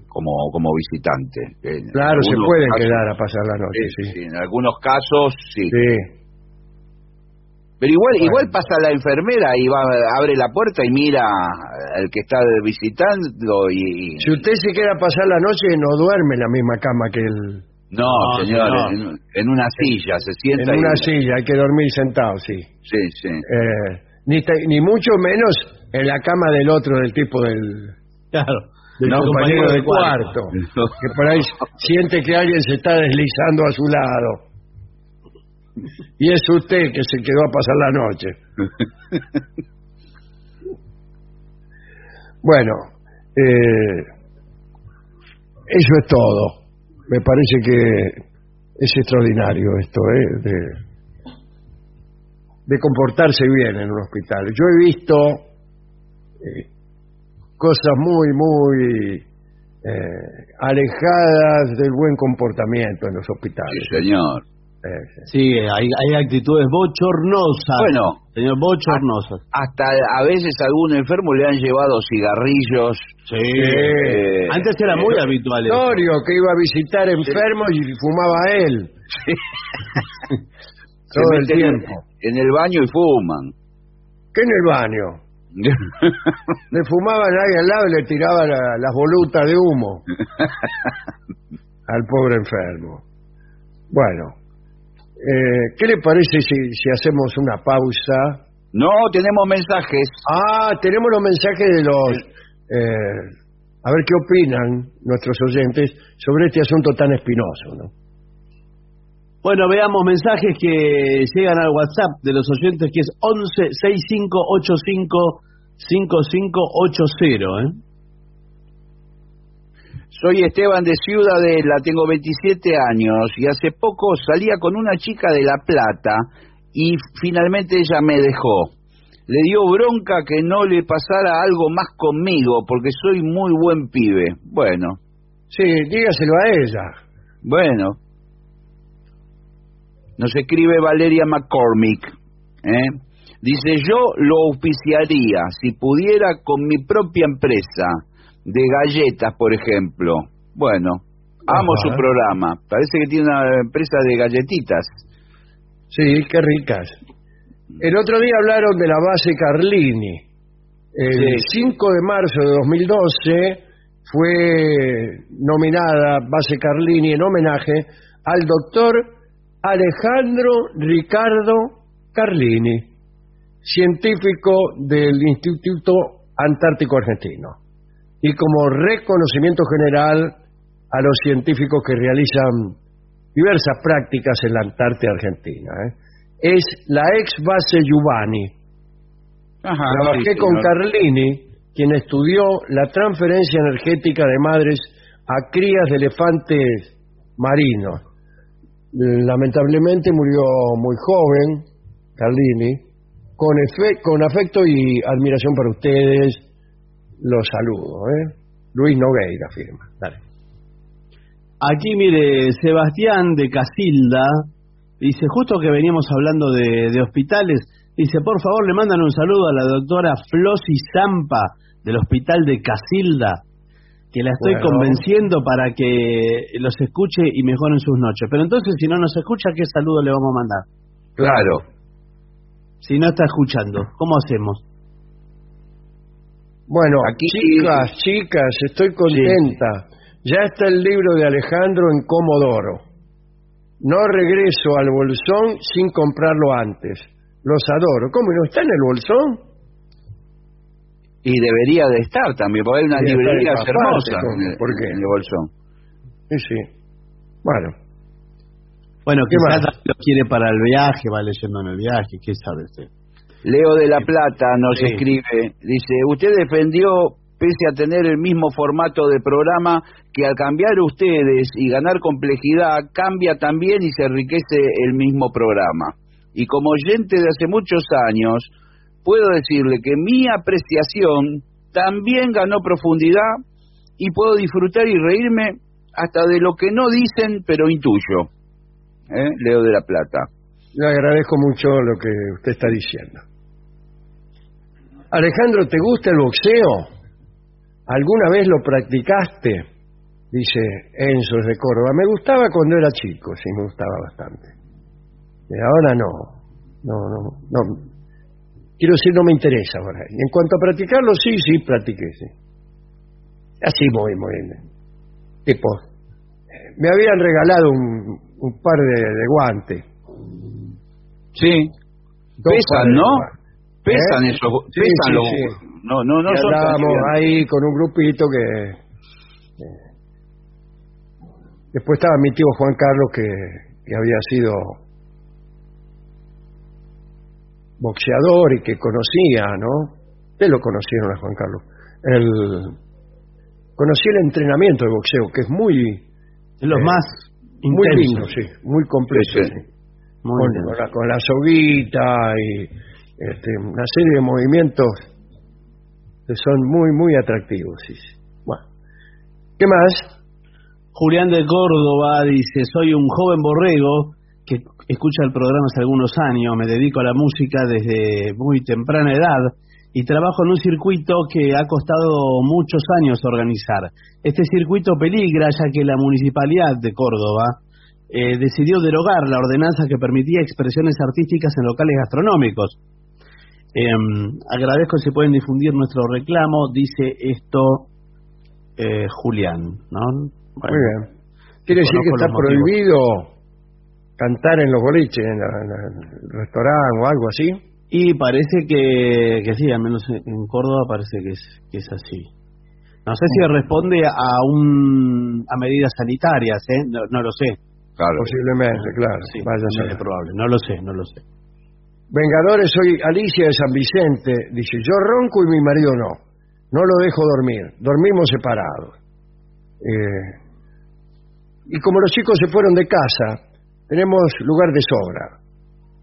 como como visitante. En Claro, se pueden casos- quedar a pasar la noche, Sí, en algunos casos sí. Sí. Pero igual Bueno. igual pasa la enfermera y va abre la puerta y mira al que está visitando y, y- Si usted se queda a pasar la noche, no duerme en la misma cama que el... no, No, señor, no. En, en una silla se sienta En y- una silla, hay que dormir sentado, sí. Sí, sí. Eh, ni, te- ni mucho menos en la cama del otro, del tipo del, Claro. del No, compañero de cuarto. cuarto, que por ahí siente que alguien se está deslizando a su lado. Y es usted que se quedó a pasar la noche. Bueno, eh, eso es todo. Me parece que es extraordinario esto, ¿eh? De, de comportarse bien en un hospital. Yo he visto eh, cosas muy, muy eh, alejadas del buen comportamiento en los hospitales. Sí, señor. Sí, hay, hay actitudes bochornosas. Bueno. señor, bochornosas. Hasta a veces a algún enfermo le han llevado cigarrillos. Sí. Eh, Antes era muy eh, habitual. eso. Notorio que iba a visitar enfermos y fumaba él se todo el tiempo. En el baño y fuman. ¿Qué en el baño? Le fumaban ahí al lado y le tiraba la- las volutas de humo al pobre enfermo. Bueno, eh, ¿qué le parece si, si hacemos una pausa? no, tenemos mensajes. Ah, tenemos los mensajes de los... eh, a ver qué opinan nuestros oyentes sobre este asunto tan espinoso, ¿no? Bueno, veamos mensajes que llegan al WhatsApp de los oyentes que es 11 6585 5580, ¿eh? Soy Esteban de Ciudadela, tengo 27 años y hace poco salía con una chica de La Plata y finalmente ella me dejó. Le dio bronca que no le pasara algo más conmigo porque soy muy buen pibe. Bueno, Sí, dígaselo a ella. bueno. Nos escribe Valeria McCormick. ¿eh? Dice, yo lo auspiciaría si pudiera con mi propia empresa de galletas, por ejemplo. Bueno, amo Ajá. su programa. Parece que tiene una empresa de galletitas. Sí, qué ricas. El otro día hablaron de la base Carlini. El Sí. 5 de marzo de 2012 fue nominada base Carlini en homenaje al doctor Alejandro Ricardo Carlini, científico del Instituto Antártico Argentino, y como reconocimiento general a los científicos que realizan diversas prácticas en la Antártida Argentina. ¿eh? es la ex base Giovanni. Trabajé sí, con señor. Carlini, quien estudió la transferencia energética de madres a crías de elefantes marinos. Lamentablemente murió muy joven, Carlini. Con, efe- con afecto y admiración para ustedes, los saludo. ¿eh? Luis Nogueira firma. Dale. Aquí, mire, Sebastián de Casilda dice, justo que veníamos hablando de, de hospitales, dice, por favor, le mandan un saludo a la doctora Flosy Zampa del hospital de Casilda, que la estoy Bueno. convenciendo para que los escuche y mejoren sus noches. Pero entonces, si no nos escucha, ¿qué saludo le vamos a mandar? Claro. Si no está escuchando, ¿cómo hacemos? Bueno, Aquí- chicas, chicas, estoy contenta. Ya está el libro de Alejandro en Comodoro. No regreso al bolsón sin comprarlo antes. Los adoro. ¿Cómo no está en el bolsón? Y debería de estar también, porque hay unas Sí, librerías hermosas el, ¿Por qué? en el bolsón. Sí, sí. Bueno, Bueno, ¿Qué más? lo quiere para el viaje, va leyendo en el viaje, ¿qué sabe usted? Leo de la Plata nos Sí. escribe, dice, usted defendió, pese a tener el mismo formato de programa, que al cambiar ustedes y ganar complejidad, cambia también y se enriquece el mismo programa. Y como oyente de hace muchos años, puedo decirle que mi apreciación también ganó profundidad y puedo disfrutar y reírme hasta de lo que no dicen, pero intuyo. ¿Eh? Leo de la Plata. Le agradezco mucho lo que usted está diciendo. Alejandro, ¿te gusta el boxeo? ¿Alguna vez lo practicaste? Dice Enzo de Córdoba. Me gustaba cuando era chico, sí, me gustaba bastante. Y ahora no. No, no, no. Quiero decir, no me interesa ahora. Y en cuanto a practicarlo, sí, sí, practiqué, sí. Así muy, muy bien. Tipo, eh, me habían regalado un, un par de guantes. Sí. Dos Pesan, de ¿no? Pesan ¿Eh? esos, Sí, pesan sí, los, sí. no, no, no livianos. ahí con un grupito que eh, después estaba mi tío Juan Carlos que, que había sido boxeador y que conocía, ¿no? Ustedes lo conocieron a Juan Carlos. El, conocí el entrenamiento de boxeo, que es muy Es lo Eh, más muy intenso. lindo, sí, muy completo. Sí, sí. sí. Muy con, la, con la soguita y este, una serie de movimientos que son muy, muy atractivos. Sí. sí. Bueno, ¿qué más? Julián de Córdoba dice, soy un joven borrego que escucha el programa hace algunos años, me dedico a la música desde muy temprana edad y trabajo en un circuito que ha costado muchos años organizar. Este circuito peligra ya que la municipalidad de Córdoba eh, decidió derogar la ordenanza que permitía expresiones artísticas en locales gastronómicos. Em, agradezco si pueden difundir nuestro reclamo, dice esto eh, Julián, ¿no? Bueno, Muy bien. Quiere decir que está prohibido cantar en los boliches, en, la- en la- en el restaurante o algo así. Y parece que, que sí, al menos en- en Córdoba parece que es, que es así. No sé si responde a un a medidas sanitarias, ¿eh? No, no lo sé. Claro. Posiblemente, claro. Sí, Vaya a es probable. No lo sé, no lo sé. Vengadores, soy Alicia de San Vicente. Dice, yo ronco y mi marido no. No lo dejo dormir. Dormimos separados. Eh, y como los chicos se fueron de casa, tenemos lugar de sobra.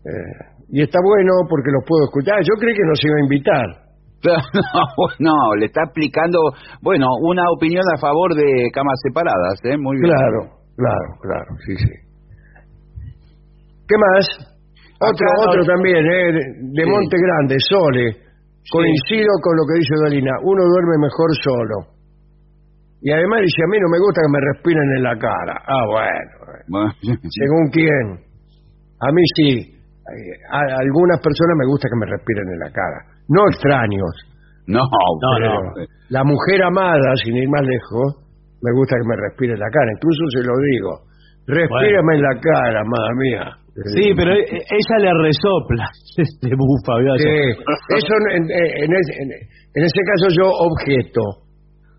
Eh, y está bueno porque los puedo escuchar. Yo creí que nos iba a invitar. No, no, le está explicando, bueno, una opinión a favor de camas separadas, ¿eh? Muy bien. Claro, claro, claro, sí, sí. ¿Qué más? Otro, Acá otro también, ¿eh? de Sí. Monte Grande, Sole. Coincido con lo que dice Dolina, uno duerme mejor solo. Y además dice, a mí no me gusta que me respiren en la cara. Ah, bueno, Bueno, según quién. A mí sí. Eh, A algunas personas me gusta que me respiren en la cara. No extraños. No, pero La mujer amada, sin ir más lejos, me gusta que me respire en la cara. Incluso se lo digo. Respírame en la cara, amada mía. Sí, pero e- e- ella le resopla. Este bufa. Sí, eso en, en- en ese, en- en ese caso yo objeto.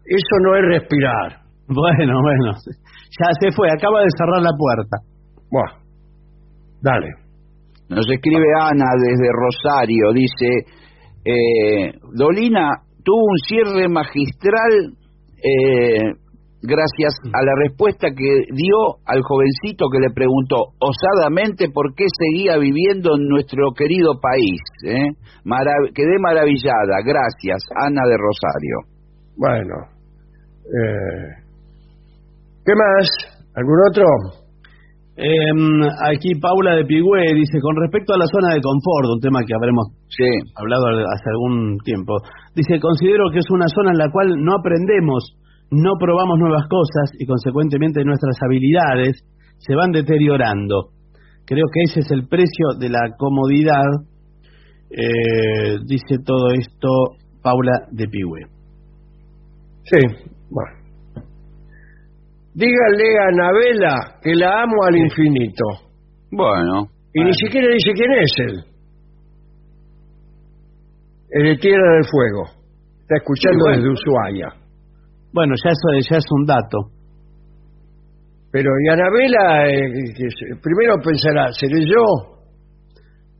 Eso no es respirar. Bueno, bueno. Ya se fue, acaba de cerrar la puerta. Buah. Dale. Nos escribe Ana desde Rosario, dice, eh, Dolina tuvo un cierre magistral eh, gracias a la respuesta que dio al jovencito que le preguntó osadamente por qué seguía viviendo en nuestro querido país. ¿eh? Marav quedé maravillada, gracias, Ana de Rosario. Bueno, eh, ¿qué más? ¿Algún otro? Em, aquí Paula de Pigüé dice, con respecto a la zona de confort, un tema que habremos hablado hace algún tiempo, dice, considero que es una zona en la cual no aprendemos, no probamos nuevas cosas y consecuentemente nuestras habilidades se van deteriorando. Creo que ese es el precio de la comodidad, eh, dice todo esto Paula de Pigüé. Sí, bueno. Dígale a Anabela que la amo al infinito. Bueno. Y ni siquiera dice quién es él. El de Tierra del Fuego. Está escuchando Sí, bueno. desde Ushuaia. Bueno, ya eso ya es un dato. Pero y Anabela, eh, que se- primero pensará, ¿seré yo?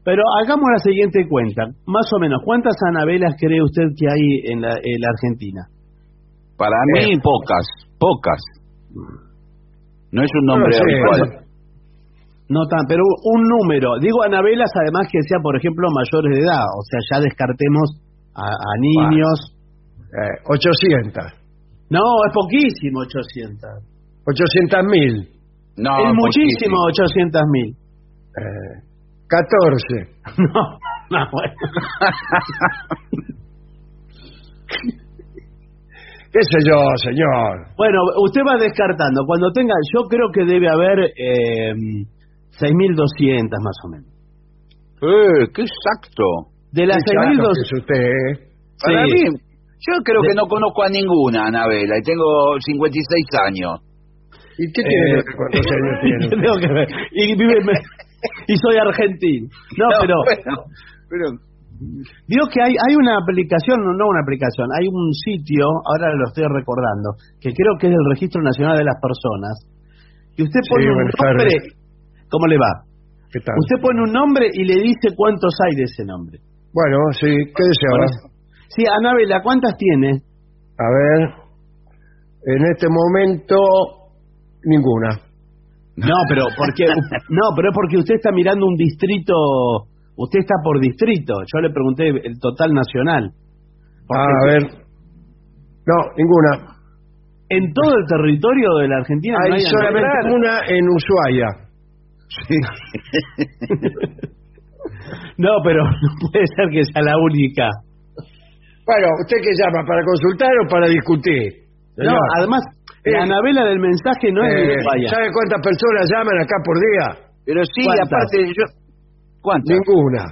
Pero hagamos la siguiente cuenta. Más o menos, ¿cuántas Anabelas cree usted que hay en la, en la Argentina? Para mí, pocas, pocas. No es un nombre No lo sé, habitual. No tan, pero un número. Digo Anabelas, además que sea, por ejemplo, mayores de edad. O sea, ya descartemos a, a niños. Eh, 800. No, es poquísimo, 800. 800 mil. No, es muchísimo, 800 mil. Eh, 14. No, no, bueno. ¿Qué sé yo, señor? Bueno, usted va descartando. Cuando tenga, yo creo que debe haber eh, 6.200 más o menos. Eh, qué exacto. De las Qué chato 6.200... que es usted, ¿eh? Para Sí. mí, yo creo que no conozco a ninguna, Anabela, y tengo 56 años. ¿Y qué Eh, tiene con los años tiene ¿qué usted? tengo que ver? Y, vive, y soy argentino. No, pero... Digo que hay, hay una aplicación, no una aplicación, hay un sitio, ahora lo estoy recordando, que creo que es del Registro Nacional de las Personas, y usted Sí, pone un nombre. ¿cómo le va? ¿Qué tal? Usted pone un nombre y le dice cuántos hay de ese nombre. Bueno, sí, ¿qué deseaba? Sí, Anabela, ¿cuántas tiene? A ver, en este momento, ninguna. No, pero porque no, pero es porque usted está mirando un distrito, usted está por distrito. Yo le pregunté el total nacional. Ah, a ver. No, ninguna. En todo el territorio de la Argentina no Hay solamente Anabela. una en Ushuaia. No, pero no puede ser que sea la única. Bueno, ¿usted qué llama? ¿Para consultar o para discutir? No, Señor. además, la Eh, Anabela del mensaje no es de Eh, Ushuaia. ¿Sabe cuántas personas llaman acá por día? Pero sí, ¿Cuántas? aparte yo... ¿Cuántas? Ninguna.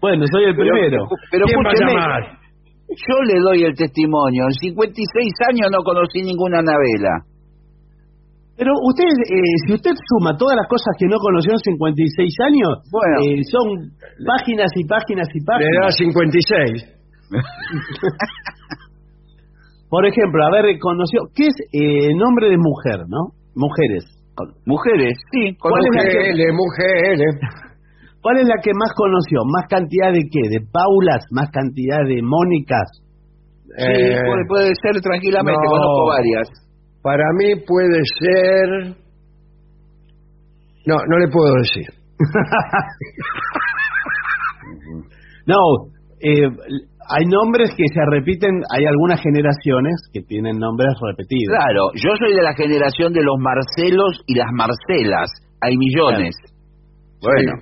Bueno, soy el Pero- primero. Pero ¿Quién va a escúcheme, llamar? yo le doy el testimonio. En 56 años no conocí ninguna Anabela. Pero usted, eh, si usted suma todas las cosas que no conoció en 56 años, Bueno. eh, son páginas y páginas y Le da páginas. 56. Por ejemplo, a ver, conoció, ¿qué es eh, nombre de mujer, no? Mujeres. Mujeres, sí. ¿Cuál es, la que, Mujeres, mujeres. ¿Cuál es la que más conoció? ¿Más cantidad de qué? ¿De Paulas? ¿Más cantidad de Mónicas? Sí, Eh, puede, puede ser tranquilamente, no. conozco varias. Para mí puede ser... No, no le puedo decir. No, eh, hay nombres que se repiten, hay algunas generaciones que tienen nombres repetidos. Claro, yo soy de la generación de los Marcelos y las Marcelas. Hay millones. Bueno,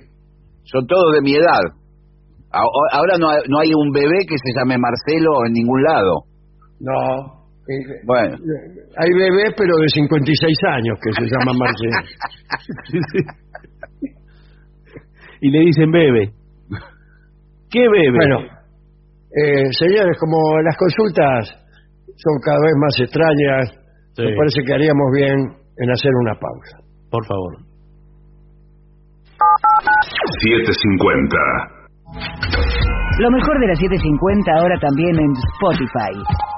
son todos de mi edad. Ahora no hay un bebé que se llame Marcelo en ningún lado. No. Eh, Bueno, Hay bebés, pero de 56 años que se llaman Marcelo. Y le dicen bebe. ¿Qué bebe? Bueno, eh, señores, como las consultas son cada vez más extrañas, Sí. me parece que haríamos bien en hacer una pausa. Por favor. 750. Lo mejor de la 750 ahora también en Spotify.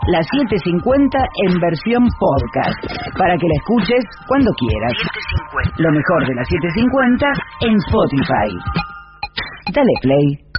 La 750 en versión podcast, para que la escuches cuando quieras. Lo mejor de la 750 en Spotify. Dale play.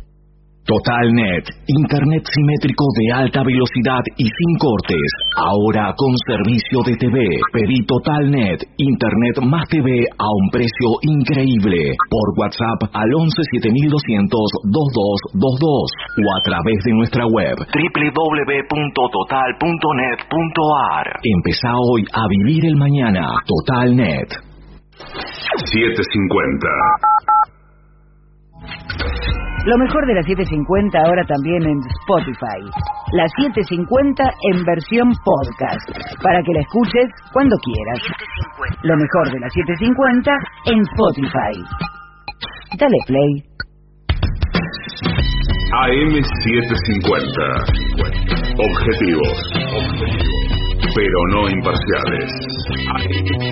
TotalNet, Internet simétrico de alta velocidad y sin cortes. Ahora con servicio de TV. Pedí TotalNet, Internet más TV a un precio increíble. Por WhatsApp al 11 7200 2222 o a través de nuestra web www.total.net.ar. Empezá hoy a vivir el mañana. TotalNet. 750. Lo mejor de la 750 ahora también en Spotify. La 750 en versión podcast, para que la escuches cuando quieras. Lo mejor de la 750 en Spotify. Dale play. AM750. Objetivos. Pero no imparciales. AM750.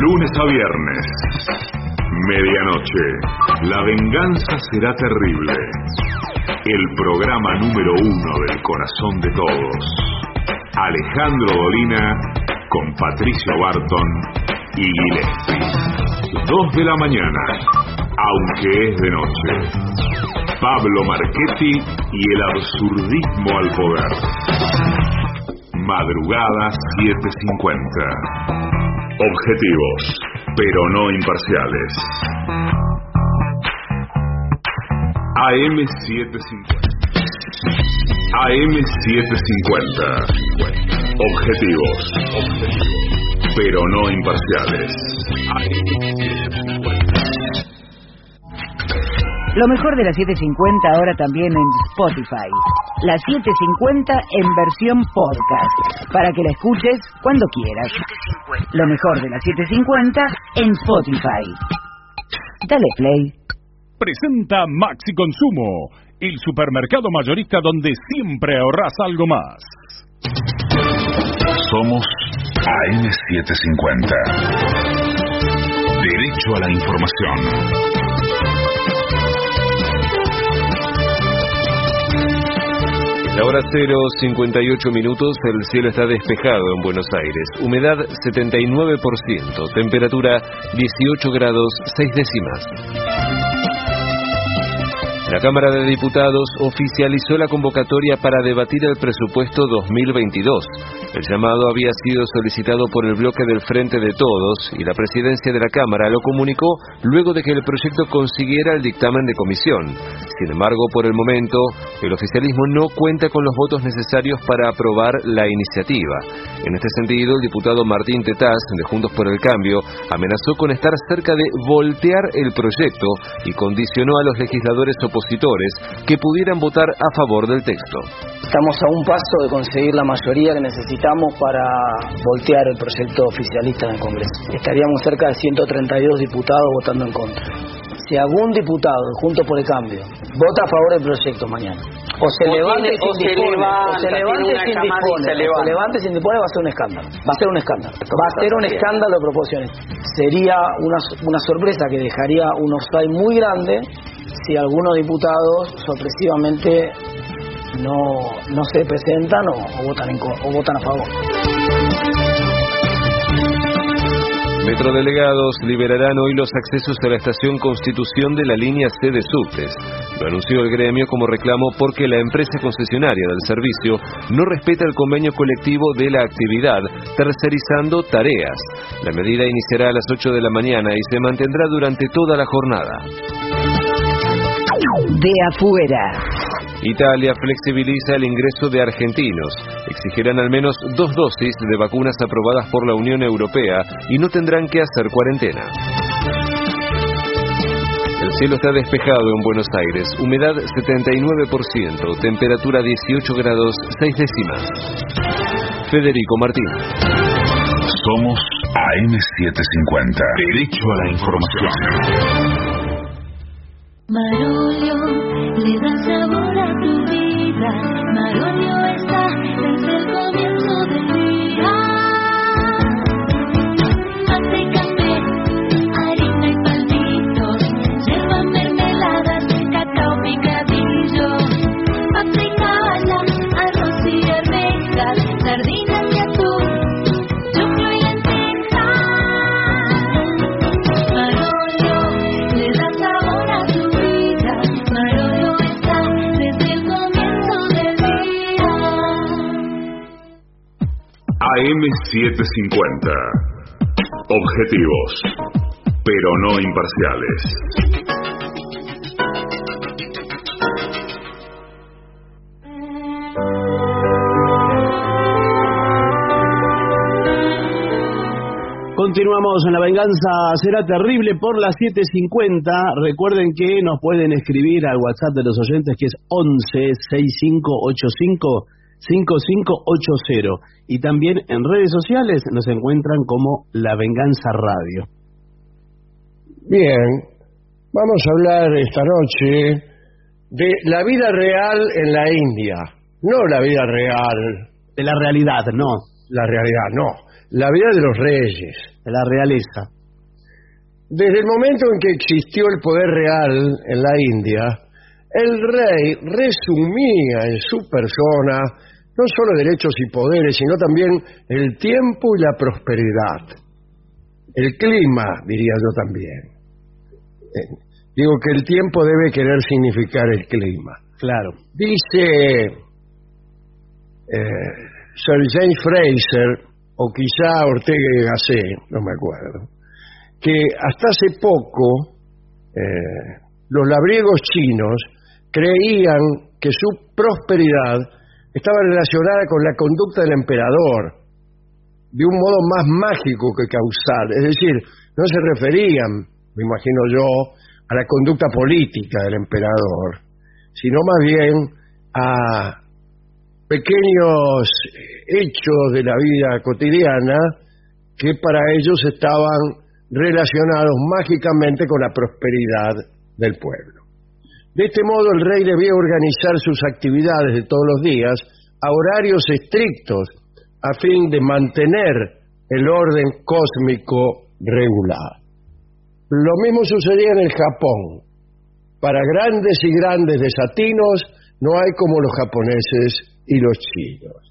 Lunes a viernes. Medianoche. La venganza será terrible. El programa número uno del corazón de todos. Alejandro Dolina con Patricio Barton y Gillespie. Dos de la mañana, aunque es de noche. Pablo Marchetti y el absurdismo al poder. Madrugada 750. Objetivos, pero no imparciales. AM750. AM750. Objetivos, pero no imparciales. Lo mejor de la 750 ahora también en Spotify. La 750 en versión podcast, para que la escuches cuando quieras. Lo mejor de la 750 en Spotify. Dale play. Presenta Maxi Consumo, el supermercado mayorista donde siempre ahorras algo más. Somos AM750. Derecho a la información. La hora 0, 58 minutos, el cielo está despejado en Buenos Aires. Humedad 79%, temperatura 18 grados 6 décimas. La Cámara de Diputados oficializó la convocatoria para debatir el presupuesto 2022. El llamado había sido solicitado por el bloque del Frente de Todos y la presidencia de la Cámara lo comunicó luego de que el proyecto consiguiera el dictamen de comisión. Sin embargo, por el momento, el oficialismo no cuenta con los votos necesarios para aprobar la iniciativa. En este sentido, el diputado Martín Tetaz, de Juntos por el Cambio, amenazó con estar cerca de voltear el proyecto y condicionó a los legisladores opositores que pudieran votar a favor del texto. Estamos a un paso de conseguir la mayoría que necesitamos para voltear el proyecto oficialista en el Congreso. Estaríamos cerca de 132 diputados votando en contra. Si algún diputado, junto por el cambio, vota a favor del proyecto mañana, o se levante sin dispone, o se levante sin dispone, se levante sin dispone, va a ser un escándalo. Va a ser un escándalo. Va a ser un escándalo de proporciones. Sería una, una sorpresa que dejaría un offside muy grande si algunos diputados sorpresivamente no, no se presentan o, votan en, o votan a favor. Metrodelegados liberarán hoy los accesos a la estación Constitución de la línea C de subtes. Lo anunció el gremio como reclamo porque la empresa concesionaria del servicio no respeta el convenio colectivo de la actividad, tercerizando tareas. La medida iniciará a las 8 de la mañana y se mantendrá durante toda la jornada de afuera. Italia flexibiliza el ingreso de argentinos. Exigirán al menos dos dosis de vacunas aprobadas por la Unión Europea y no tendrán que hacer cuarentena. El cielo está despejado en Buenos Aires, humedad 79%, temperatura 18 grados 6 décimas. Federico Martín. Somos AM750. Derecho a la información. Marolio le da sabor a tu vida. AM750. Objetivos, pero no imparciales. Continuamos en La Venganza Será Terrible por las 7.50. Recuerden que nos pueden escribir al WhatsApp de los oyentes que es 11 6585 5580. Y también en redes sociales nos encuentran como La Venganza Radio. Bien, vamos a hablar esta noche de la vida real en la India. No la vida real. De la realidad, no. La realidad, no. La vida de los reyes. De la realeza. Desde el momento en que existió el poder real en la India, el rey resumía en su persona no solo derechos y poderes, sino también el tiempo y la prosperidad. El clima, diría yo también. Eh, Digo que el tiempo debe querer significar el clima. Claro. Dice eh, Sir James Fraser, o quizá Ortega y Gasset, no me acuerdo, que hasta hace poco eh, los labriegos chinos creían que su prosperidad estaba relacionada con la conducta del emperador, de un modo más mágico que causal. Es decir, no se referían, me imagino yo, a la conducta política del emperador, sino más bien a pequeños hechos de la vida cotidiana que para ellos estaban relacionados mágicamente con la prosperidad del pueblo. De este modo el rey debía organizar sus actividades de todos los días a horarios estrictos a fin de mantener el orden cósmico regular. Lo mismo sucedía en el Japón. Para grandes y grandes desatinos no hay como los japoneses y los chinos.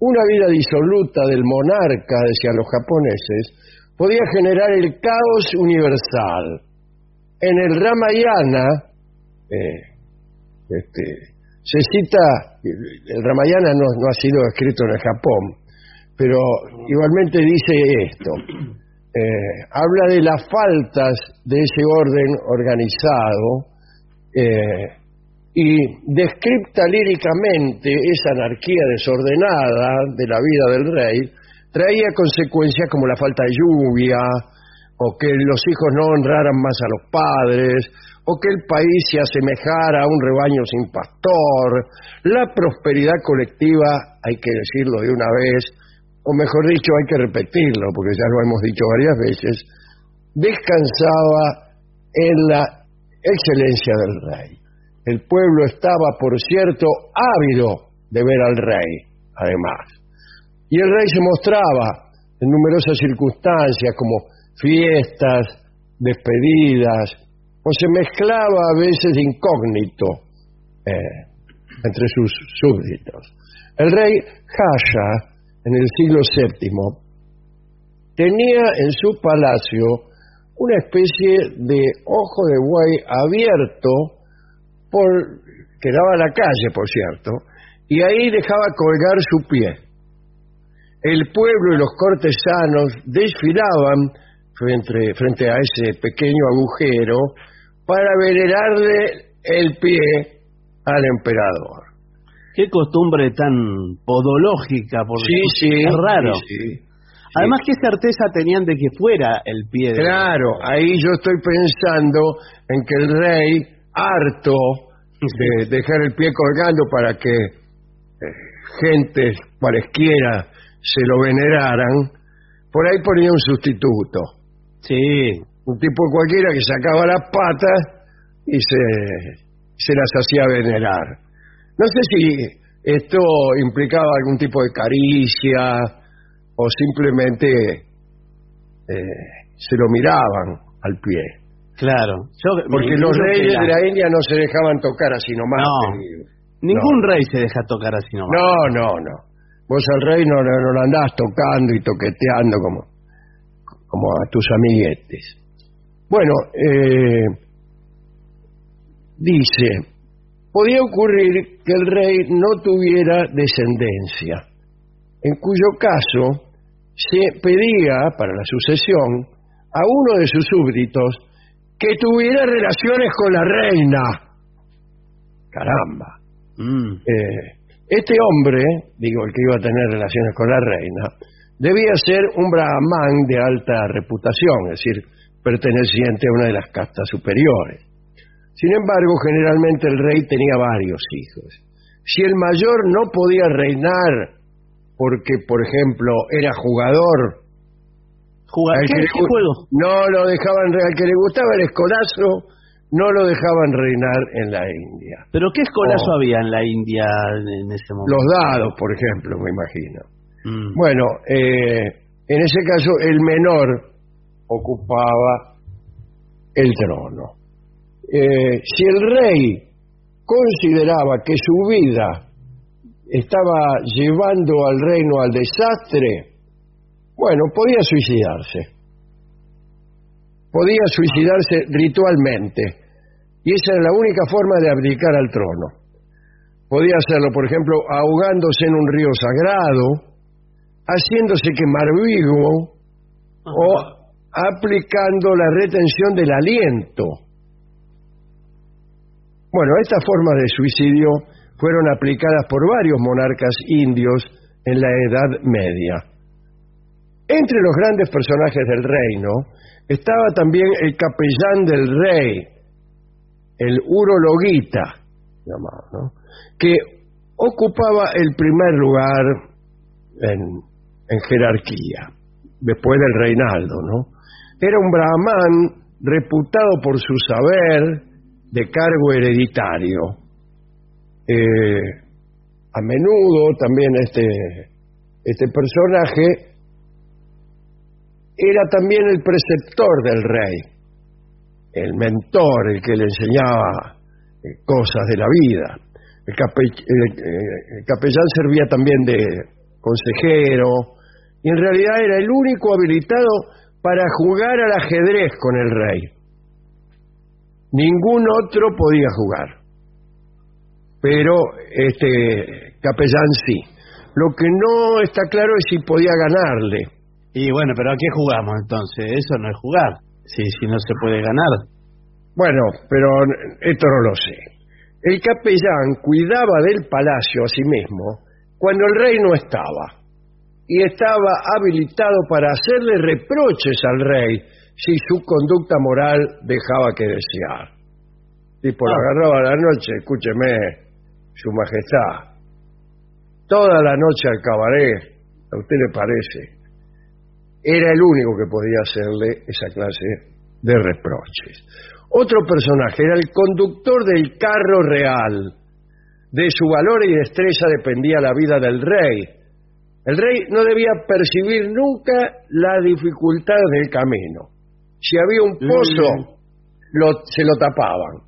Una vida disoluta del monarca, decían los japoneses, podía generar el caos universal. En el Ramayana, eh, este, se cita, el Ramayana no, no ha sido escrito en el Japón, pero igualmente dice esto, eh, habla de las faltas de ese orden organizado, eh, y descripta líricamente esa anarquía desordenada de la vida del rey, traía consecuencias como la falta de lluvia, o que los hijos no honraran más a los padres, o que el país se asemejara a un rebaño sin pastor. La prosperidad colectiva, hay que decirlo de una vez, o mejor dicho, hay que repetirlo, porque ya lo hemos dicho varias veces, descansaba en la excelencia del rey. El pueblo estaba, por cierto, ávido de ver al rey, además. Y el rey se mostraba en numerosas circunstancias, como fiestas, despedidas, o se mezclaba a veces incógnito eh, entre sus súbditos. El rey Hasha, en el siglo VII, tenía en su palacio una especie de ojo de buey abierto por, que daba a la calle, por cierto, y ahí dejaba colgar su pie. El pueblo y los cortesanos desfilaban frente a ese pequeño agujero para venerarle el pie al emperador. Qué costumbre tan podológica, por Sí, sí, es raro. sí. Además, ¿qué certeza tenían de que fuera el pie de Claro, ahí yo estoy pensando en que el rey, harto de dejar el pie colgando para que eh, gentes cualesquiera se lo veneraran, por ahí ponía un sustituto. Sí. Un tipo cualquiera que sacaba las patas y se, se las hacía venerar. No sé si esto implicaba algún tipo de caricia o simplemente eh, se lo miraban al pie. Claro. Yo- Porque los reyes de la- India no se dejaban tocar así nomás. No. digo. Ningún rey se deja tocar así nomás. No, no, no. Vos al rey no, no, no lo andás tocando y toqueteando como, como a tus amiguetes. Bueno, eh, dice, podía ocurrir que el rey no tuviera descendencia. en cuyo caso se pedía para la sucesión a uno de sus súbditos que tuviera relaciones con la reina. Caramba. Eh, este hombre, digo, el que iba a tener relaciones con la reina, debía ser un brahman de alta reputación, es decir, perteneciente a una de las castas superiores. Sin embargo, generalmente el rey tenía varios hijos. Si el mayor no podía reinar porque, por ejemplo, era jugador, ¿Jugar al qué, juego? no lo dejaban, al que le gustaba el escolazo, no lo dejaban reinar en la India. ¿Pero qué escolazo Oh. había en la India en ese momento? Los dados, por ejemplo, me imagino. Mm. Bueno, eh, en ese caso el menor ocupaba el trono. Eh, si el rey consideraba que su vida estaba llevando al reino al desastre, bueno, podía suicidarse. Podía suicidarse ritualmente. Y esa era la única forma de abdicar al trono. Podía hacerlo, por ejemplo, ahogándose en un río sagrado, haciéndose quemar vivo o aplicando la retención del aliento. Bueno, estas formas de suicidio fueron aplicadas por varios monarcas indios en la Edad Media. Entre los grandes personajes del reino estaba también el capellán del rey, el urologuita, llamado, ¿no? que ocupaba el primer lugar en, en jerarquía, después del reinaldo. ¿no? Era un brahman reputado por su saber de cargo hereditario. Eh, a menudo también este, este personaje era también el preceptor del rey, el mentor, el que le enseñaba eh, cosas de la vida. Eh, el capellán servía también de consejero y en realidad era el único habilitado para jugar al ajedrez con el rey. Ningún otro podía jugar, pero este capellán sí. Lo que no está claro es si podía ganarle. Y bueno, pero ¿a qué jugamos entonces? Eso no es jugar. Si, si no se puede ganar. Bueno, pero esto no lo sé. El capellán cuidaba del palacio a sí mismo cuando el rey no estaba y estaba habilitado para hacerle reproches al rey si su conducta moral dejaba que desear. Tipo, lo agarraba a la noche, escúcheme, su majestad, toda la noche al cabaret, ¿a usted le parece? Era el único que podía hacerle esa clase de reproches. Otro personaje era el conductor del carro real. De su valor y destreza dependía la vida del rey. El rey no debía percibir nunca la dificultad del camino. Si había un pozo, lo- se lo tapaban.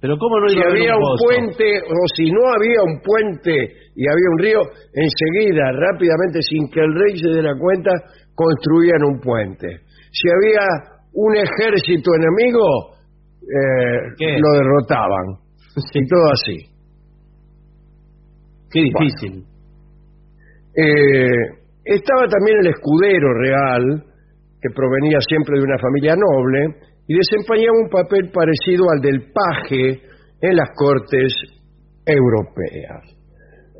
Pero ¿cómo no Si iba a haber había un pozo? puente o si no había un puente y había un río, enseguida, rápidamente, sin que el rey se diera cuenta, construían un puente. Si había un ejército enemigo, eh, lo derrotaban. Y todo así. Qué difícil. Eh, estaba también el escudero real, que provenía siempre de una familia noble, y desempeñaba un papel parecido al del paje en las cortes europeas.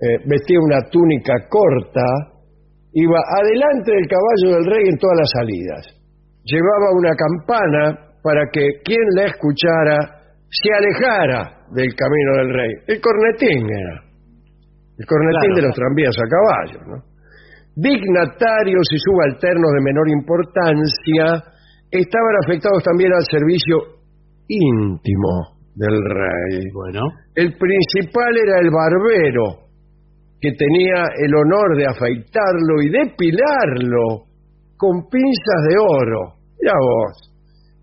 Eh, vestía una túnica corta, iba adelante del caballo del rey en todas las salidas. Llevaba una campana para que quien la escuchara se alejara del camino del rey. El cornetín era. El cornetín Claro. de los tranvías a caballo, ¿no? Dignatarios y subalternos de menor importancia estaban afectados también al servicio íntimo del rey. Bueno. El principal era el barbero, que tenía el honor de afeitarlo y depilarlo con pinzas de oro. Mira vos.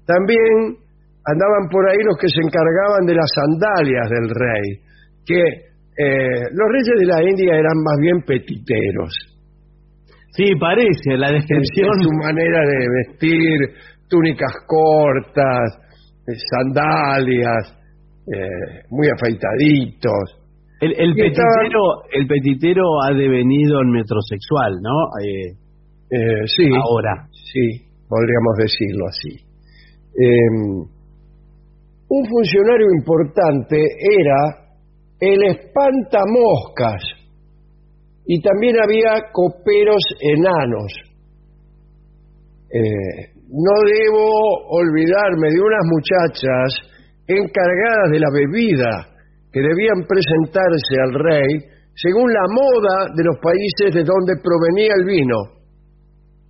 También andaban por ahí los que se encargaban de las sandalias del rey, que eh, los reyes de la India eran más bien petiteros. Sí, parece, la descripción. su manera de vestir, túnicas cortas, eh, sandalias, eh, muy afeitaditos. El, el Y estaba- petitero, el petitero ha devenido en metrosexual, ¿no? Eh, sí. Ahora. Sí, podríamos decirlo así. Eh, un funcionario importante era el espantamoscas y también había coperos enanos. Eh, no debo olvidarme de unas muchachas encargadas de la bebida que debían presentarse al rey según la moda de los países de donde provenía el vino.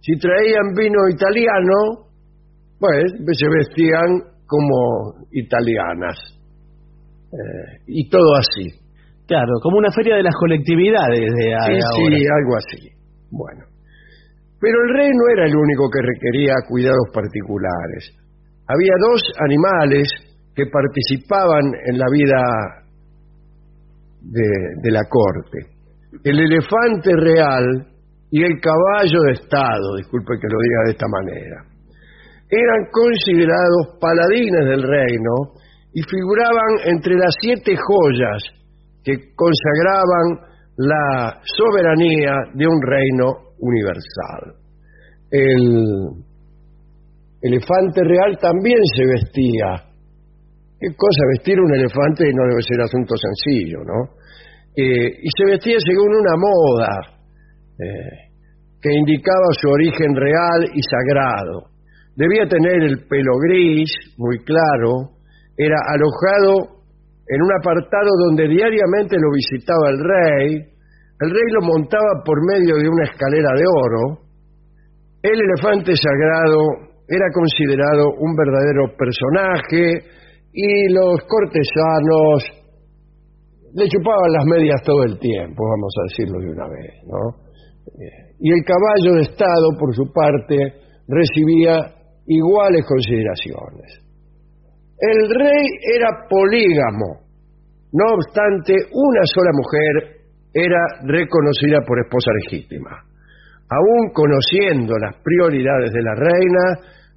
Si traían vino italiano, pues se vestían como italianas. Eh, y todo así. Claro, como una feria de las colectividades de, Sí, ahora. sí, algo así. Bueno. Pero el rey no era el único que requería cuidados particulares. Había dos animales que participaban en la vida de, de la corte. El elefante real y el caballo de estado, disculpe que lo diga de esta manera. Eran considerados paladines del reino y figuraban entre las siete joyas que consagraban la soberanía de un reino universal. El elefante real también se vestía. ¿Qué cosa? Vestir un elefante no debe ser asunto sencillo, ¿no? Eh, y se vestía según una moda eh, que indicaba su origen real y sagrado. Debía tener el pelo gris, muy claro, era alojado en un apartado donde diariamente lo visitaba el rey, el rey lo montaba por medio de una escalera de oro, el elefante sagrado era considerado un verdadero personaje y los cortesanos le chupaban las medias todo el tiempo, vamos a decirlo de una vez, ¿no? Eh, Y el caballo de Estado, por su parte, recibía iguales consideraciones. El rey era polígamo, no obstante, una sola mujer era reconocida por esposa legítima. Aún conociendo las prioridades de la reina,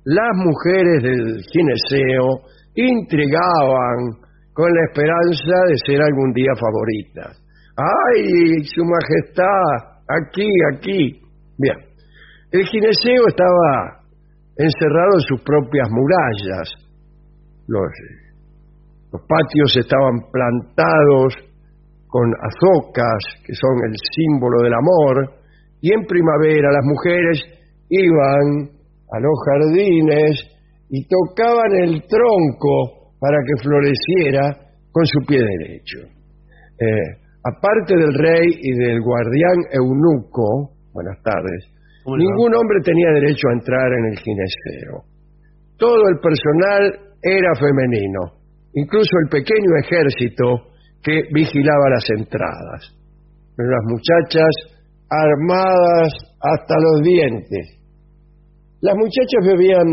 las mujeres del gineceo intrigaban con la esperanza de ser algún día favoritas. ¡Ay, su majestad! Aquí, aquí. Bien. El gineceo estaba encerrado en sus propias murallas. Los, los patios estaban plantados con azocas, que son el símbolo del amor, y en primavera las mujeres iban a los jardines y tocaban el tronco para que floreciera con su pie derecho. Eh, aparte del rey y del guardián eunuco, buenas tardes, ningún hombre tenía derecho a entrar en el gineceo. Todo el personal era femenino, incluso el pequeño ejército que vigilaba las entradas. Las muchachas armadas hasta los dientes. Las muchachas vivían,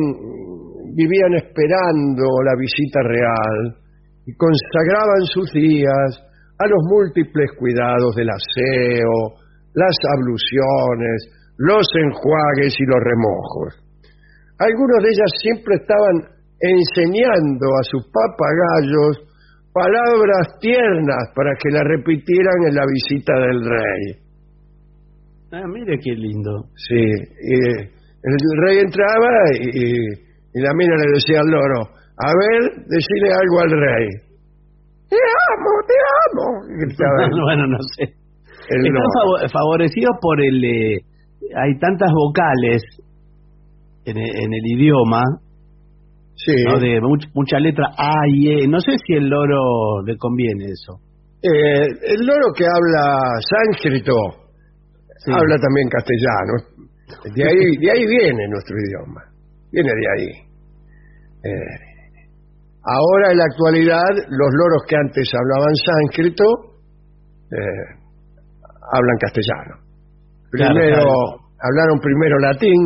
vivían esperando la visita real y consagraban sus días a los múltiples cuidados del aseo, las abluciones, los enjuagues y los remojos. Algunos de ellas siempre estaban enseñando a sus papagayos palabras tiernas para que la repitieran en la visita del rey. Ah, mire qué lindo. Sí, y el rey entraba y, y la mina le decía al loro, a ver, decirle algo al rey. Te amo, te amo. bueno, no sé. El Están loro. favorecidos por el... eh, hay tantas vocales en el idioma, Sí. ¿no? de much- mucha letra A y E. No sé si el loro le conviene eso. Eh, el loro que habla sánscrito Sí. habla también castellano. De ahí, de ahí viene nuestro idioma. Viene de ahí. Eh, ahora en la actualidad, los loros que antes hablaban sánscrito eh, hablan castellano. Claro, Primero claro. hablaron primero latín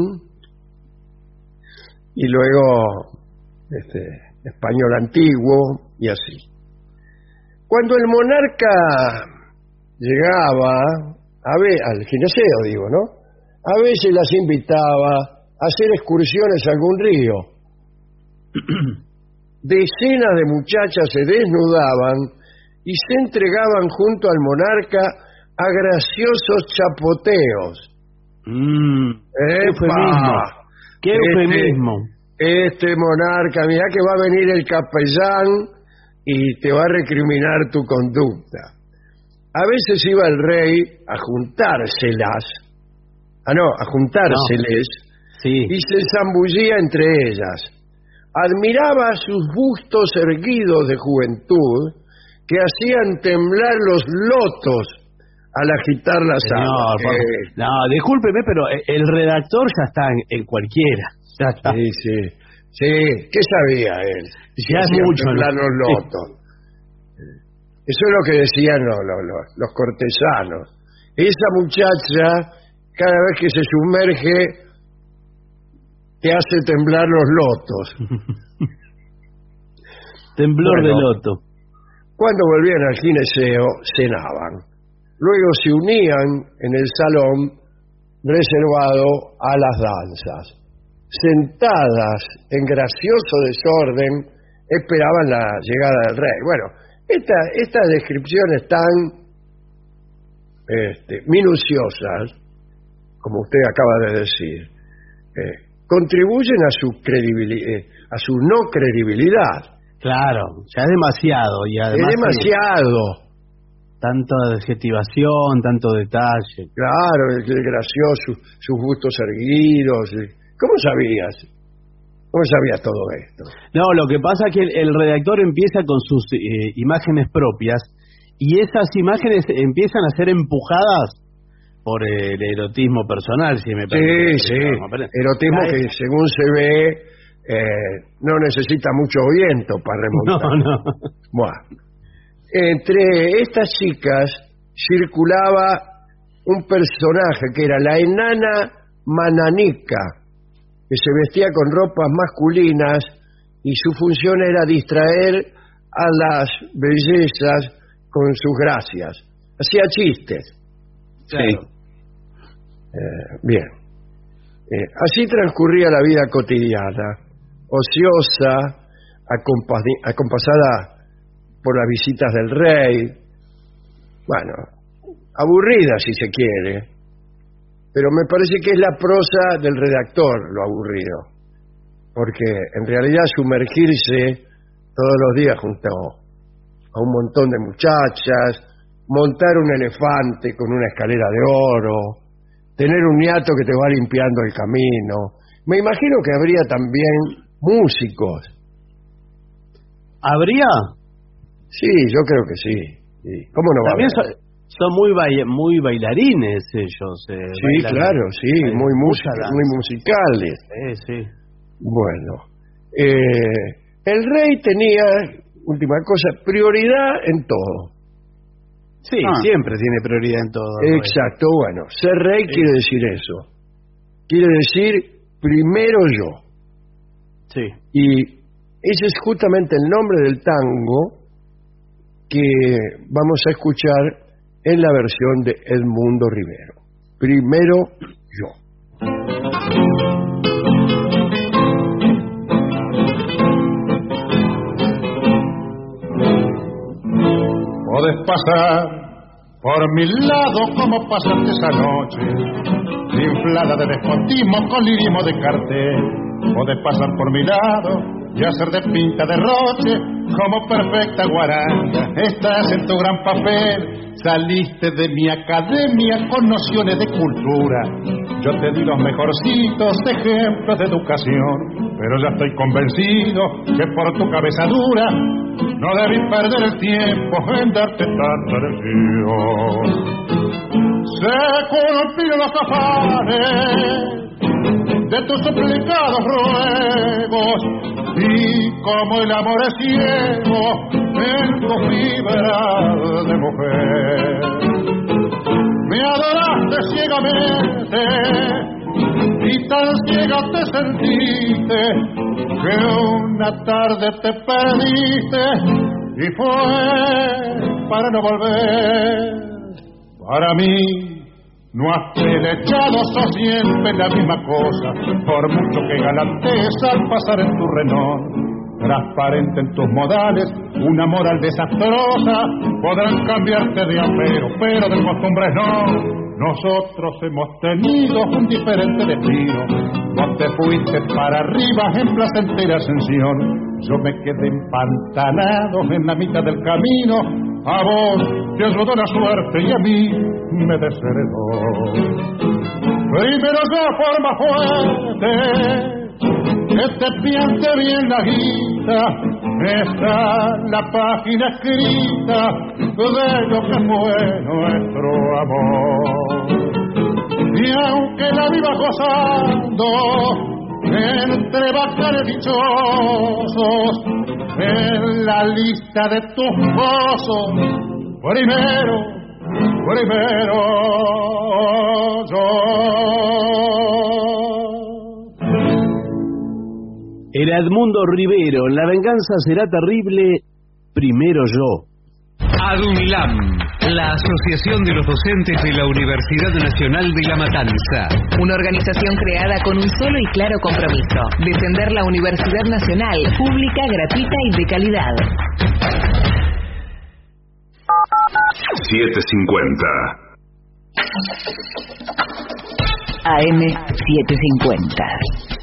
y luego este, español antiguo y así. Cuando el monarca llegaba a ver, al gineceo, digo, ¿no? A veces las invitaba a hacer excursiones a algún río. Decenas de muchachas se desnudaban y se entregaban junto al monarca a graciosos chapoteos. Mm, qué ¡Epa! eufemismo. Qué eufemismo. Este monarca, mira que va a venir el capellán y te va a recriminar tu conducta. A veces iba el rey a juntárselas, ah no, a juntárseles, y se zambullía entre ellas. Admiraba sus bustos erguidos de juventud que hacían temblar los lotos al agitar las Señor, alas. por- Eh, no, discúlpeme, pero el redactor ya está en, en cualquiera. Ya está. Sí, sí. Sí, ¿qué sabía él? Ya es mucho, los lotos. Eso es lo que decían los, los- los- los cortesanos. Esa muchacha, cada vez que se sumerge, te hace temblar los lotos. Temblor Bueno. de loto. Cuando volvían al gineceo, cenaban. Luego se unían en el salón reservado a las danzas. Sentadas en gracioso desorden, esperaban la llegada del rey. Bueno, esta, estas descripciones tan este, minuciosas, como usted acaba de decir, eh, contribuyen a su credibilidad, a su no credibilidad. Claro, ya es demasiado. Y además, es demasiado. Tanto adjetivación, tanto detalle. Claro, es gracioso, sus gustos erguidos. eh. ¿Cómo sabías? ¿Cómo sabías todo esto? No, lo que pasa es que el, el redactor empieza con sus eh, imágenes propias y esas imágenes empiezan a ser empujadas por el erotismo personal, si me Sí, permite. sí. Pero- Erotismo Ah, que según se ve eh, no necesita mucho viento para remontar. No, no. Buah. Entre estas chicas circulaba un personaje que era la enana Mananica, que se vestía con ropas masculinas y su función era distraer a las bellezas con sus gracias. Hacía chistes. Sí. Eh, bien. Eh, así transcurría la vida cotidiana, ociosa, acompasada por las visitas del rey, bueno, aburrida si se quiere, pero me parece que es la prosa del redactor lo aburrido, porque en realidad sumergirse todos los días junto a un montón de muchachas, montar un elefante con una escalera de oro, tener un niato que te va limpiando el camino. Me imagino que habría también músicos. ¿Habría? Sí, yo creo que sí. sí. ¿Cómo no va a haber? Son, muy bai- muy bailarines ellos. eh, Sí, claro, sí, eh, muy, danza. muy musicales. Sí, sí. Bueno, eh, el rey tenía, última cosa, prioridad en todo. Sí, Ah. siempre tiene prioridad en todo. Exacto, bueno, ser rey Sí. quiere decir eso. Quiere decir primero yo. Sí. Y ese es justamente el nombre del tango que vamos a escuchar en la versión de Edmundo Rivero. Primero yo. Podés pasar por mi lado como pasaste esa noche, inflada de despotismo con lirismo de cartel. Podés pasar por mi lado y hacer de pinta de roche como perfecta guaranga. Estás en tu gran papel, saliste de mi academia con nociones de cultura. Yo te di los mejorcitos ejemplos de educación, pero ya estoy convencido que por tu cabeza dura no debí perder el tiempo en darte tanta elección. Se cumplieron los afanes de tus suplicados ruegos y como el amor es ciego en tu fibra de mujer. Me adoraste ciegamente y tan ciega te sentiste que una tarde te perdiste y fue para no volver. Para mí no has pelechado, sos siempre la misma cosa, por mucho que galantees al pasar en tu renón. Transparente en tus modales, una moral desastrosa, podrán cambiarte de apero, pero de costumbres no. Nosotros hemos tenido un diferente destino. Vos te fuiste para arriba en placentera ascensión. Yo me quedé empantanado en la mitad del camino. A vos te ayudó la suerte y a mí me desheredó. Primero yo forma fuerte que te piense bien la está la página escrita de lo que fue nuestro amor. Y aunque la viva gozando entre bacanes dichosos, en la lista de tus gozos, primero, primero yo. Edmundo Rivero. La venganza será terrible. Primero yo. ADUNILAM, la Asociación de los Docentes de la Universidad Nacional de La Matanza. Una organización creada con un solo y claro compromiso, defender la Universidad Nacional, pública, gratuita y de calidad. 750. AM 750.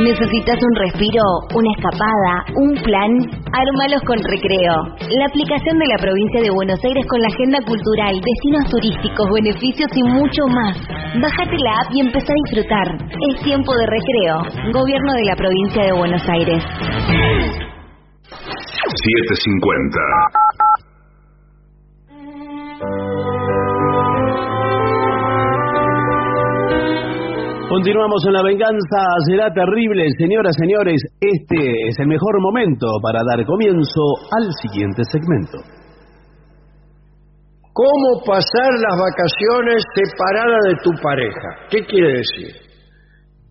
¿Necesitas un respiro, una escapada, un plan? Ármalos con Recreo. La aplicación de la provincia de Buenos Aires con la agenda cultural, destinos turísticos, beneficios y mucho más. Bájate la app y empezá a disfrutar. Es tiempo de recreo. Gobierno de la provincia de Buenos Aires. 750. Continuamos en la venganza, será terrible, señoras, señores. Este es el mejor momento para dar comienzo al siguiente segmento. ¿Cómo pasar las vacaciones separada de tu pareja? ¿Qué quiere decir?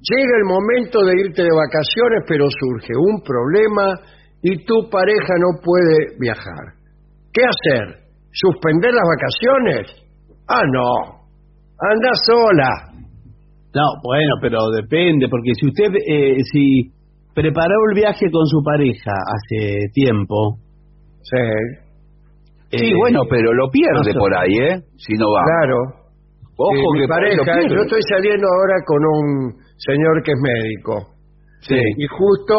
Llega el momento de irte de vacaciones, pero surge un problema y tu pareja no puede viajar. ¿Qué hacer? ¿Suspender las vacaciones? Ah, no. Anda sola. No, bueno, pero depende, porque si usted, eh, si preparó el viaje con su pareja hace tiempo. Sí. Sí, bueno, pero lo pierde por ahí, ¿eh? Si no va. Claro. Ojo Sí, mi que lo pareja, pierde. yo estoy saliendo ahora con un señor que es médico. Sí. Y justo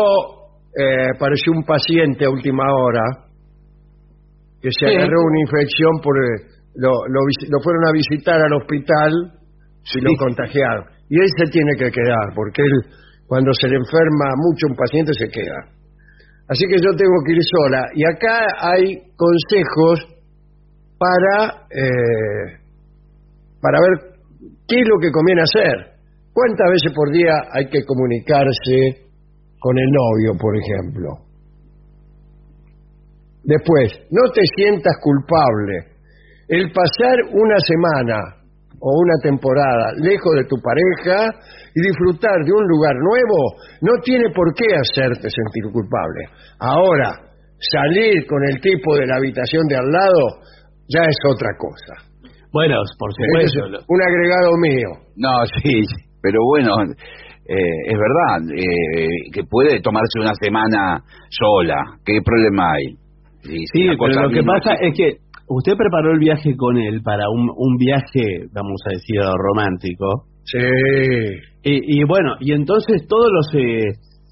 eh, apareció un paciente a última hora que se Sí. agarró una infección por eh, lo, lo, lo fueron a visitar al hospital y lo contagiaron. Y él se tiene que quedar, porque él, cuando se le enferma mucho un paciente, se queda. Así que yo tengo que ir sola. Y acá hay consejos para, eh, para ver qué es lo que conviene hacer. ¿Cuántas veces por día hay que comunicarse con el novio, por ejemplo? Después, no te sientas culpable. El pasar una semana o una temporada lejos de tu pareja y disfrutar de un lugar nuevo no tiene por qué hacerte sentir culpable. Ahora, salir con el tipo de la habitación de al lado ya es otra cosa. Bueno, por Ese supuesto. es un agregado mío. No, sí, pero bueno, eh, es verdad eh, que puede tomarse una semana sola. ¿Qué problema hay? Si- si Sí, pero lo que pasa es que usted preparó el viaje con él para un, un viaje, vamos a decir, romántico. Sí. Y, y bueno, y entonces todos los eh,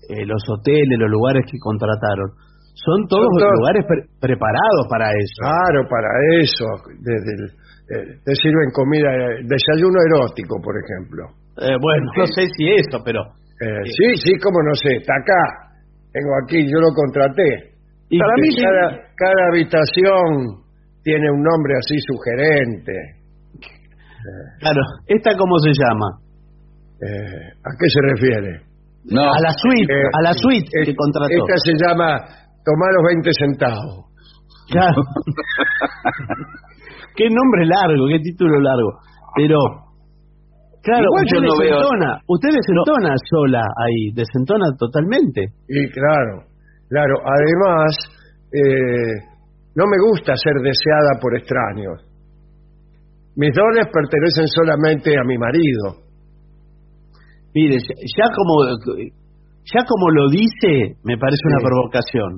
eh, los hoteles, los lugares que contrataron, son todos Son todos- lugares pre- preparados para eso. Claro, para eso. Desde el- eh, te sirven comida, eh, desayuno erótico, por ejemplo. Eh, bueno, no sé si eso, pero... Sí, sí, cómo no sé, está acá. Tengo aquí, yo lo contraté. Y Para mí cada, cada habitación tiene un nombre así sugerente. Claro, ¿esta cómo se llama? Eh, ¿A qué se refiere? A la suite, Eh, a la suite eh, que contrató. Esta se llama Tomar los 20 centavos. Claro. qué nombre largo, qué título largo. Pero, Claro, Igual usted yo no veo... desentona, usted desentona sola ahí, desentona totalmente. Y claro, claro. Además, eh, no me gusta ser deseada por extraños. Mis dones pertenecen solamente a mi marido. Mire, ya, como ya como lo dice, me parece una Sí. provocación.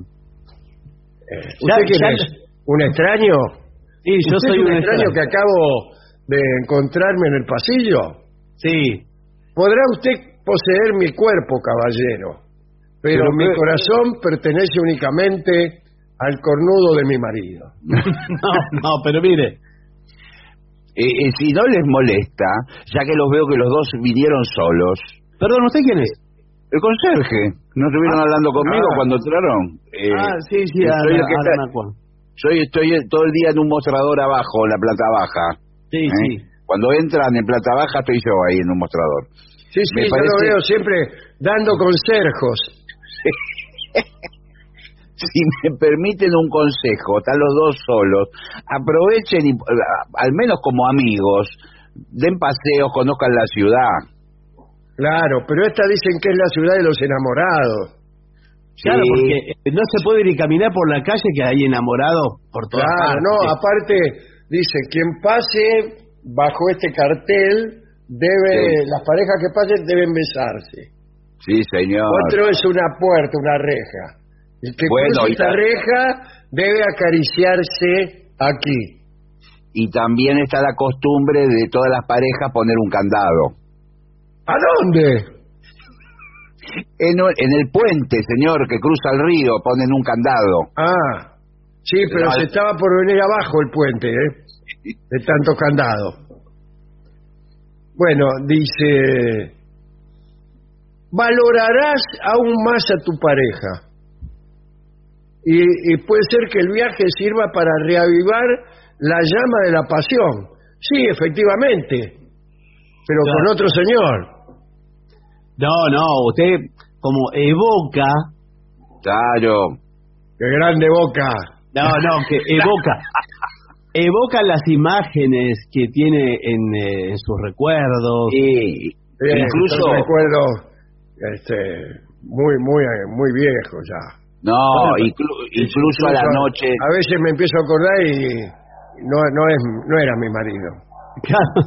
¿Usted Ya- es? ¿Un extraño? Sí, yo ¿Usted soy un un extraño extraño. que acabo de encontrarme en el pasillo. Sí. Podrá usted poseer mi cuerpo, caballero, pero, Pero mi corazón pertenece únicamente al cornudo de mi marido. no, no, pero mire. Eh, eh, si no les molesta, ya que los veo que los dos vinieron solos. Perdón, ¿usted quién es? El conserje. ¿No estuvieron hablando conmigo ah. cuando entraron? Eh, ah, sí, sí, soy ahora, el que ahora está-. Soy, estoy todo el día en un mostrador abajo, en la planta baja. Sí, ¿eh? sí. Cuando entran en planta baja estoy yo ahí en un mostrador. Sí, sí, Me yo lo veo siempre dando consejos. Si me permiten un consejo, están los dos solos, aprovechen y, a- al menos como amigos, den paseos, conozcan la ciudad. Claro, pero esta dicen que es la ciudad de los enamorados. Claro, Sí. porque eh, no se puede ni caminar por la calle que hay enamorados por todas Claro, partes. no, aparte dice, quien pase bajo este cartel debe, Sí. las parejas que pasen deben besarse. Sí, señor. Otro es una puerta, una reja. El que Bueno, cruza esta ta- reja debe acariciarse aquí. Y también está la costumbre de todas las parejas poner un candado. ¿A dónde? En, en el puente, señor, que cruza el río, ponen un candado. Ah, sí, pero se al- estaba por venir abajo el puente, ¿eh? De tanto candado. Bueno, dice, valorarás aún más a tu pareja. Y, y puede ser que el viaje sirva para reavivar la llama de la pasión. Sí, efectivamente, pero Claro. con otro señor. No, no, usted como evoca, Claro. ¡Qué grande boca! no, no, que evoca, evoca las imágenes que tiene en, eh, en sus recuerdos. Sí. Bien, Incluso- recuerdos este, muy, muy, muy viejos ya. No, inclu- incluso a la noche. A veces me empiezo a acordar y no, no, es, no era mi marido. Claro.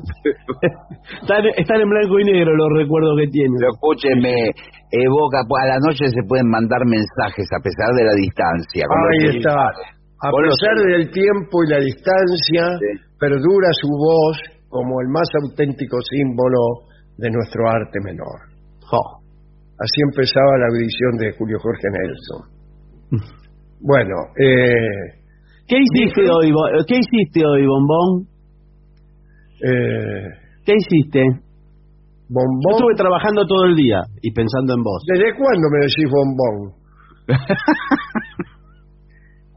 están, están en blanco y negro los recuerdos que tiene. Pero escúcheme, evoca, pues, a la noche se pueden mandar mensajes a pesar de la distancia. Ahí está. A Con los pesar del tiempo y la distancia, perdura su voz como el más auténtico símbolo de nuestro arte menor. Así empezaba la audición de Julio Jorge Nelson. Bueno, eh, ¿Qué hiciste hoy, Bo- ¿Qué hiciste hoy, Bombón? eh, ¿Qué hiciste? Yo bombón. estuve trabajando todo el día y pensando en vos. ¿Desde cuándo me decís bombón?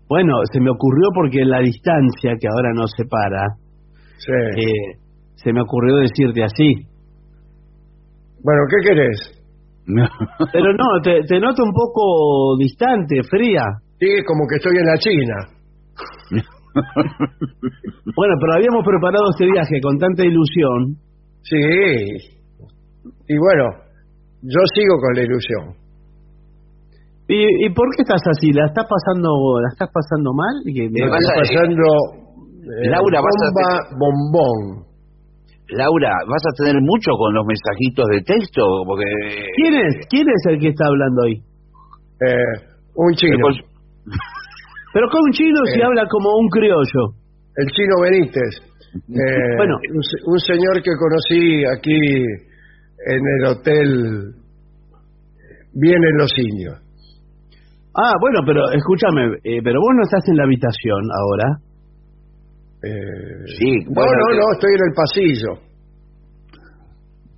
Bueno, se me ocurrió porque la distancia que ahora nos separa, Sí. eh, se me ocurrió decirte así. Bueno, ¿qué querés? Pero no, te, te noto un poco distante, fría. Sí, como que estoy en la China. Bueno, pero habíamos preparado este viaje con tanta ilusión. Sí. Y bueno, yo sigo con la ilusión. ¿Y, y por qué estás así? ¿La estás pasando, la estás pasando mal? Y Me vas a- pasando eh, Laura, vas a bomba bombón. Laura, ¿vas a tener mucho con los mensajitos de texto? Porque ¿Quién es? ¿Quién es el que está hablando ahí? Eh, un chino. cons- Pero con un chino si Eh. habla como un criollo. El chino Benítez. Eh, Bueno. un señor que conocí aquí en el hotel Vienen los indios. Ah, bueno, pero escúchame, eh, pero vos no estás en la habitación ahora. Eh, Sí, no, bueno, no, que- no, estoy en el pasillo.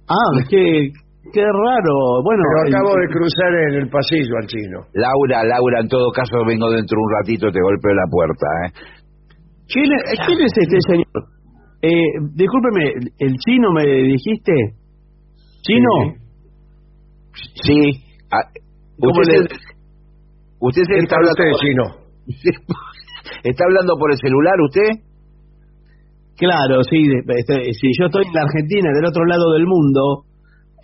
Ah, qué, qué raro. Bueno, Pero el- acabo de cruzar en el pasillo al chino. Laura, Laura, en todo caso vengo dentro de un ratito, te golpeo la puerta, ¿eh? ¿quién, es- quién es este señor? Eh, discúlpeme, ¿el chino me dijiste? ¿Chino? Sí. ah, ¿Cómo usted, le- es- usted es el ¿Qué que está hablando usted, por- chino? ¿Está hablando por el celular usted? Claro, sí, este, si yo estoy en la Argentina, del otro lado del mundo,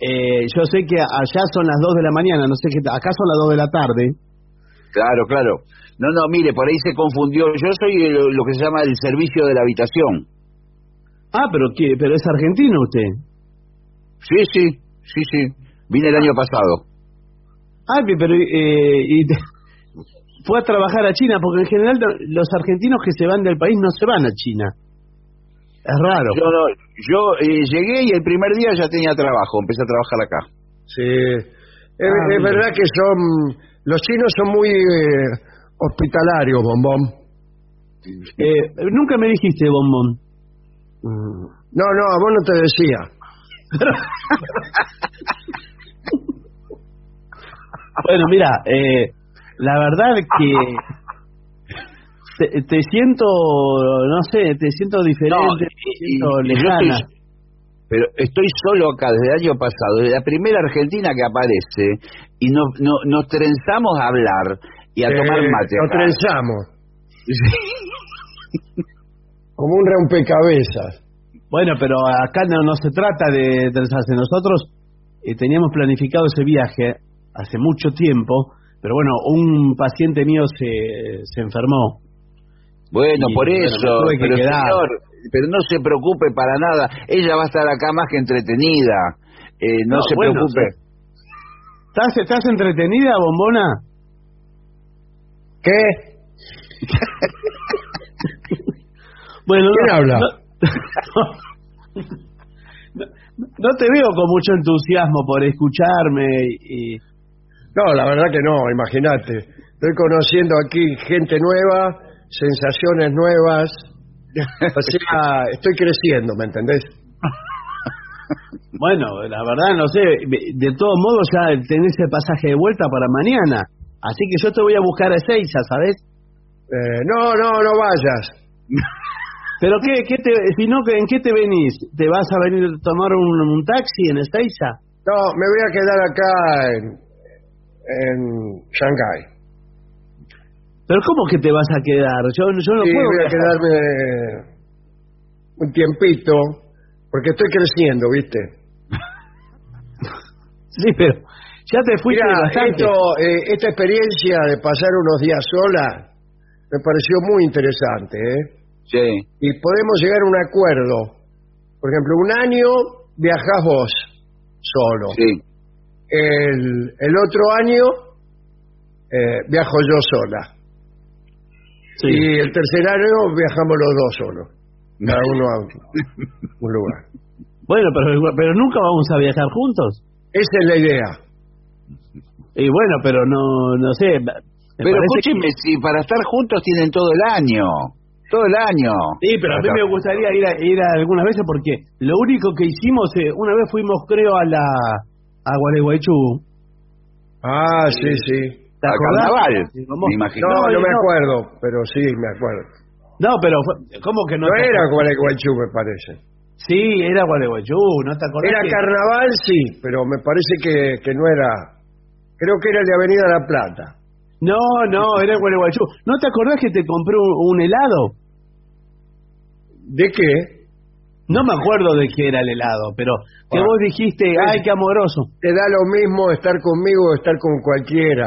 eh, yo sé que allá son las 2 de la mañana, no sé qué, acá son las 2 de la tarde. Claro, claro. No, no, mire, por ahí se confundió. Yo soy el- lo que se llama el servicio de la habitación. Ah, pero ¿qué? ¿Pero es argentino usted? Sí, sí, sí, sí. Vine el año pasado. Ah, pe- pero eh, y te- fue a trabajar a China, porque en general los argentinos que se van del país no se van a China. Es raro. Yo, no- yo eh, llegué y el primer día ya tenía trabajo. Empecé a trabajar acá. Sí. Es, Ah, es verdad que son. Los chinos son muy eh, hospitalarios, bombón. Eh, nunca me dijiste bombón. No, no, a vos no te decía. Bueno, mira, eh, la verdad que te, te siento, no sé, te siento diferente, No, te siento y- lejana. estoy- pero estoy solo acá desde el año pasado, desde la primera Argentina que aparece, y nos, no- nos trenzamos a hablar y a tomar Eh, mate. Acá. trenzamos. Como un rompecabezas. Bueno, pero acá no, no se trata de trenzarse. Nosotros eh, teníamos planificado ese viaje hace mucho tiempo, pero bueno, un paciente mío se, se enfermó. Bueno, Y, por bueno, eso, que pero señor, pero no se preocupe para nada. Ella va a estar acá más que entretenida. Eh, no, No, se bueno, preocupe. ¿Estás, ¿Estás entretenida, bombona? ¿Qué? Bueno, ¿Quién no, habla? No, no- no te veo con mucho entusiasmo por escucharme y... No, la verdad que no, imagínate. Estoy conociendo aquí gente nueva, sensaciones nuevas. O sea, estoy creciendo, ¿me entendés? Bueno, la verdad no sé, de todos modos ya tenés el pasaje de vuelta para mañana, así que yo te voy a buscar a Ezeiza, ¿sabes? Eh, no, no, no vayas. Pero qué, qué te, si no, ¿en qué te venís? ¿Te vas a venir a tomar un, un taxi en Ezeiza? No, me voy a quedar acá en, en Shanghái. Pero ¿cómo que te vas a quedar? Yo, yo no Sí, puedo voy a viajar. quedarme un tiempito, porque estoy creciendo, ¿viste? Sí, pero ya te fuiste Mira, bastante. esto, eh, esta experiencia de pasar unos días sola me pareció muy interesante, ¿eh? Sí. Y podemos llegar a un acuerdo. Por ejemplo, un año viajás vos solo. Sí. El, el otro año eh, viajo yo sola. Sí. Y el tercer año viajamos los dos solos. Cada uno a un, lugar. Bueno, pero, pero nunca vamos a viajar juntos. Esa es la idea. Y bueno, pero no, no sé. Pero escúcheme, si para estar juntos tienen todo el año. Todo el año. Sí, pero a mí me gustaría ir a, ir a algunas veces porque lo único que hicimos, eh, una vez fuimos creo a la a Gualeguaychú. Ah, sí, sí. ¿Te Al acordás? carnaval. No, no me acuerdo, pero sí me acuerdo. No, pero fue- ¿cómo que no? No te era? Gualeguaychú, me parece. Sí, era Gualeguaychú, ¿no te acordás? Era que- carnaval, sí, pero me parece que, que no era... Creo que era el de Avenida La Plata. No, no, era Gualeguaychú. ¿No te acordás que te compré un, un helado? ¿De qué? No me acuerdo de qué era el helado, pero que Ah. vos dijiste, ay, qué amoroso. Te da lo mismo estar conmigo o estar con cualquiera,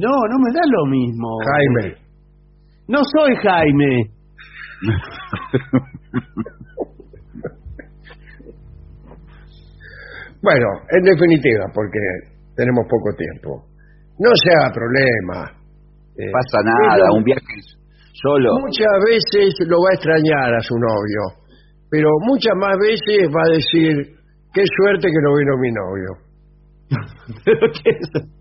No, no me da lo mismo. Jaime. No soy Jaime. Bueno, en definitiva, porque tenemos poco tiempo. No se haga problema. Eh, pasa nada, un viaje solo. Muchas veces lo va a extrañar a su novio, pero muchas más veces va a decir, qué suerte que no vino mi novio. ¿Pero qué es?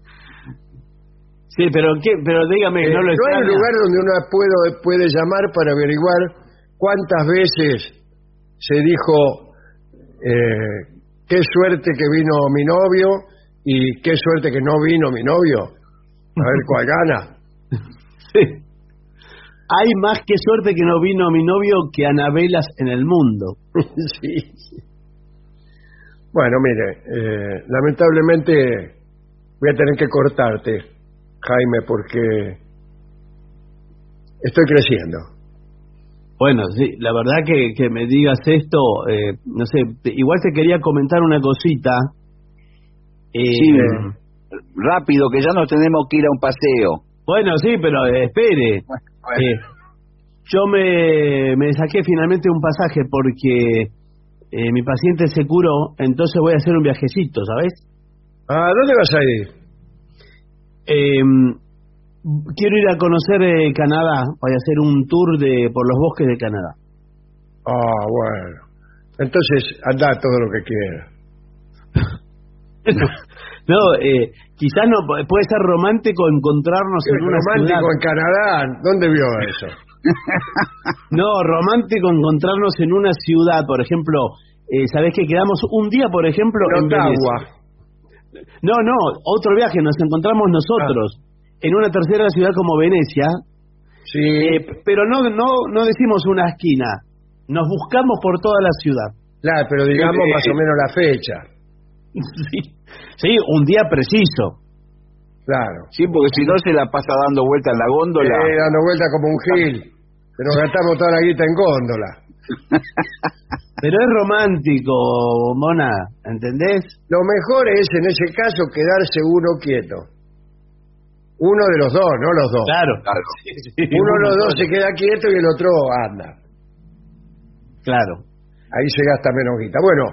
Sí, pero qué, pero dígame, Eh, no lo hay un extraña. lugar donde uno puedo- puede llamar para averiguar cuántas veces se dijo eh, qué suerte que vino mi novio y qué suerte que no vino mi novio. A ver cuál gana. Sí. Hay más que suerte que no vino mi novio que Anabelas en el mundo. sí. Bueno, mire, eh, lamentablemente voy a tener que cortarte, Jaime, porque estoy creciendo. Bueno, sí, la verdad que, que me digas esto, eh, no sé, igual te quería comentar una cosita. Eh, Sí, rápido, que ya nos tenemos que ir a un paseo. Bueno, sí, pero eh, espere. Eh, yo me, me saqué finalmente un pasaje porque eh, mi paciente se curó, entonces voy a hacer un viajecito, ¿sabes? ¿A dónde vas a ir? Eh, quiero ir a conocer eh, Canadá, voy a hacer un tour de por los bosques de Canadá. Ah, bueno. Entonces, anda todo lo que quieras. no, eh, quizás no puede ser romántico encontrarnos en una romántico ciudad. en Canadá, ¿dónde vio eso? No, romántico encontrarnos en una ciudad, por ejemplo, eh, ¿sabés que quedamos un día, por ejemplo, en Ottawa. Venecia? No, no, otro viaje, nos encontramos nosotros en una tercera ciudad como Venecia. Sí. Eh, pero no, no, no decimos una esquina, nos buscamos por toda la ciudad. Claro, pero digamos Eh, más o menos la fecha. Sí, sí, un día preciso. Claro. Sí, porque si no se la pasa dando vuelta en la góndola. Eh, dando vuelta como un gil. Que nos gastamos toda la guita en góndola. Pero es romántico, Mona, ¿entendés? Lo mejor es, en ese caso, quedarse uno quieto. Uno de los dos, no los dos. Claro. Uno de los dos se queda quieto y el otro anda. Claro. Ahí se gasta menos guita. Bueno,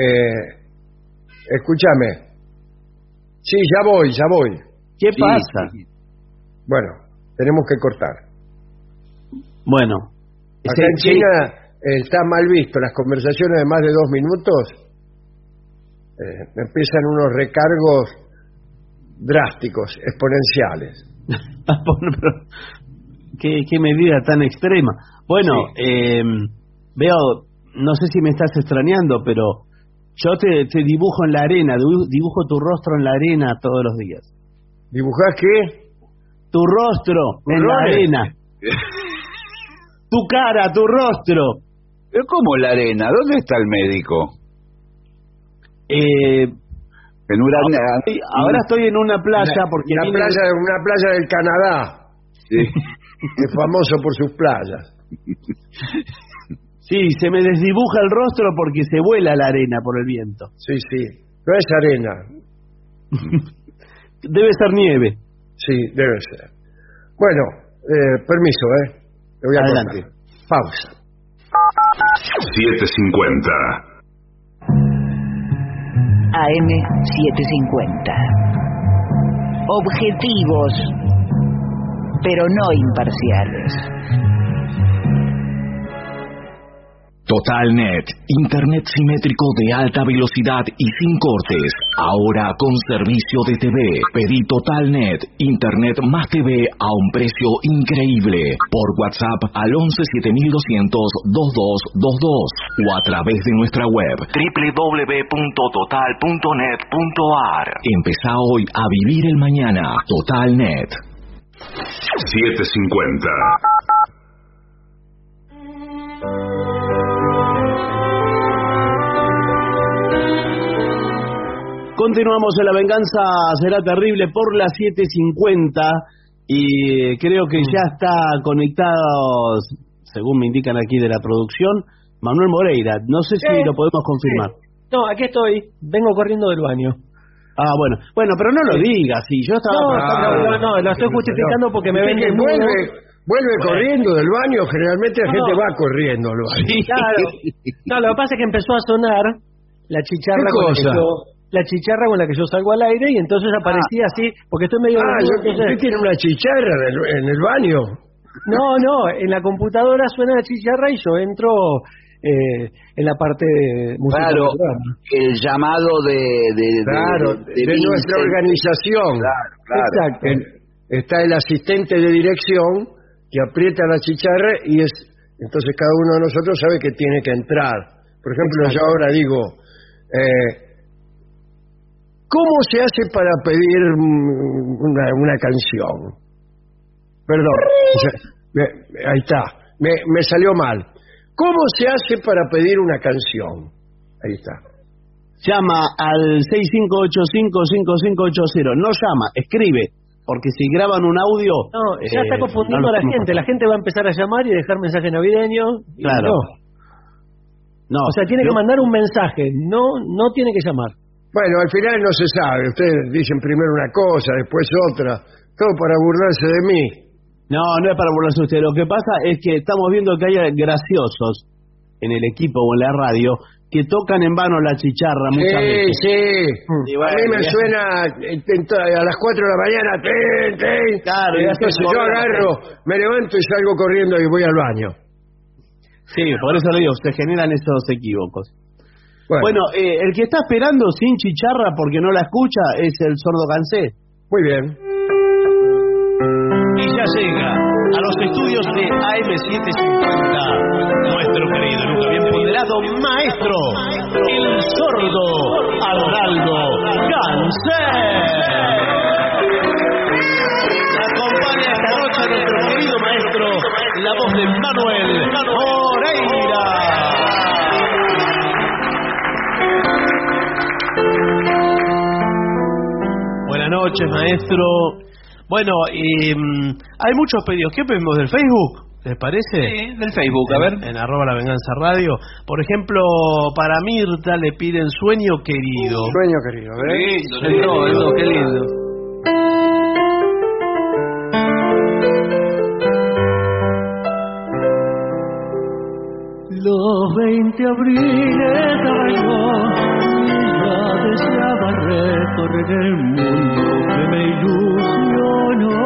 eh, escúchame. Sí, ya voy, ya voy. ¿Qué Sí, pasa? Bueno, tenemos que cortar. Bueno. Acá en China eh, está mal visto las conversaciones de más de dos minutos. eh, empiezan unos recargos drásticos, exponenciales. Ah, ¿qué, qué medida tan extrema. Bueno, eh, veo, no sé si me estás extrañando, pero yo te, te dibujo en la arena, dibu- dibujo tu rostro en la arena todos los días. ¿Dibujás qué? Tu rostro en la arena. Tu cara, tu rostro. ¿Pero cómo la arena? ¿Dónde está el médico? Eh, En una sí, ahora estoy en una playa porque Una playa, una playa del Canadá, Sí. es famoso por sus playas. Sí, se me desdibuja el rostro porque se vuela la arena por el viento. Sí, sí. No es arena. Debe ser nieve. Sí, debe ser. Bueno, eh, permiso, ¿eh? Le voy a Adelante. cortar. Pausa. 750. AM750. Objetivos, pero no imparciales. TotalNet, Internet simétrico de alta velocidad y sin cortes. Ahora con servicio de TV. Pedí TotalNet, Internet más TV a un precio increíble. Por WhatsApp al 11 7200 2222 o a través de nuestra web www.total.net.ar. Empezá hoy a vivir el mañana. TotalNet. 750. Continuamos en La Venganza Será Terrible por las 7.50 y creo que ya está conectado, según me indican aquí de la producción, Manuel Moreira. No sé si lo podemos confirmar. No, aquí estoy. Vengo corriendo del baño. Ah, bueno. Bueno, pero no lo digas, si yo estaba... No, no, no, no, lo estoy justificando porque me ven que vuelve, vuelve corriendo del baño, generalmente la No, gente no. va corriendo al baño. Claro. No, lo que pasa es que empezó a sonar la chicharra ¿Qué cosa? yo la chicharra con la que yo salgo al aire y entonces aparecía así, porque estoy medio Ah, yo- entonces- usted tiene una chicharra en el, en el baño. No, no, en la computadora suena la chicharra y yo entro eh, en la parte de música Claro, el llamado de... de, Claro, de- de, de nuestra organización. Claro, claro. Exacto. El- está el asistente de dirección que aprieta la chicharra y es entonces cada uno de nosotros sabe que tiene que entrar. Por ejemplo, yo ahora digo, eh, ¿cómo se hace para pedir mm, una, una canción? Perdón, o sea, me- ahí está, me, me salió mal. ¿Cómo se hace para pedir una canción? Ahí está. Llama al 6585-5580. No llama, escribe Porque si graban un audio... No, ya eh, está confundiendo no a la gente. La gente va a empezar a llamar y dejar mensaje navideño. y Claro. No. No, o sea, tiene que mandar un mensaje. No, no tiene que llamar. Bueno, al final no se sabe. Ustedes dicen primero una cosa, después otra. Todo para burlarse de mí. No, no es para burlarse de usted. Lo que pasa es que estamos viendo que hay graciosos en el equipo o en la radio que tocan en vano la chicharra muchas Sí, veces. sí. Y a bueno, mí me suena en- en to- a las 4 de la mañana. tin, tin. Claro, y entonces yo agarro, me levanto y salgo corriendo y voy al baño. Sí, por eso le digo, se generan esos equívocos. Bueno, Bueno, eh, el que está esperando sin chicharra porque no la escucha es el sordo Cancé. muy bien. Y ya llega a los estudios de AM750 nuestro querido, nunca bien ponderado maestro, el sordo Arnaldo Cancé. Acompaña esta noche a nuestro querido maestro, la voz de Manuel Moreira. Noches, maestro. Bueno, y, mm, hay muchos pedidos. ¿Qué pedimos del Facebook? ¿Les parece? Sí, del Facebook, a ver. En, en arroba la venganza radio. Por ejemplo, para Mirta le piden sueño querido. Sueño querido, ¿eh? Lindo, entró, entró, qué lindo. Los 20 abriles deseaba recorrer el mundo que me ilusionó.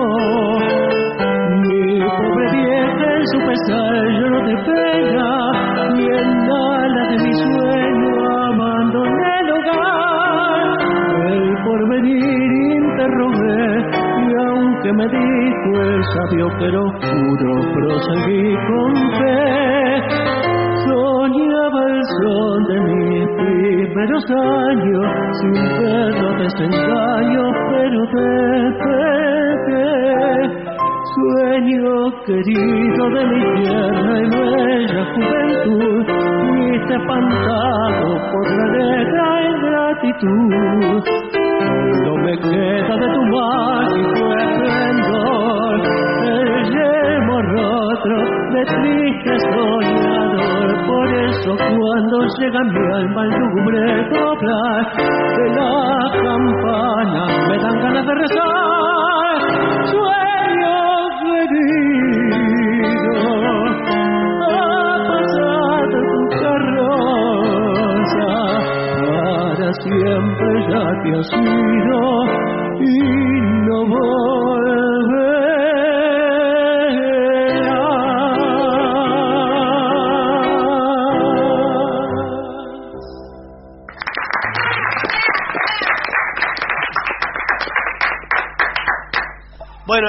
Mi pobre vieja en su pesar lloró de pena y en ala de mi sueño abandoné el hogar. El porvenir interrogué y aunque me dijo el sabio pero juro proseguí con fe. Soñaba sol de mis primeros años, sin verlo desengaño, pero desperté. Sueño querido de mi tierna y bella juventud, fuiste espantado por la letra ingratitud. No me queda de tu mágico esplendor, el yelmo roto triste soñador. Por eso cuando llega mi alma al lúgubre doblar de la campana, me dan ganas de rezar. Sueño querido, ha pasado tu carroza, para siempre ya te has ido y no volverás.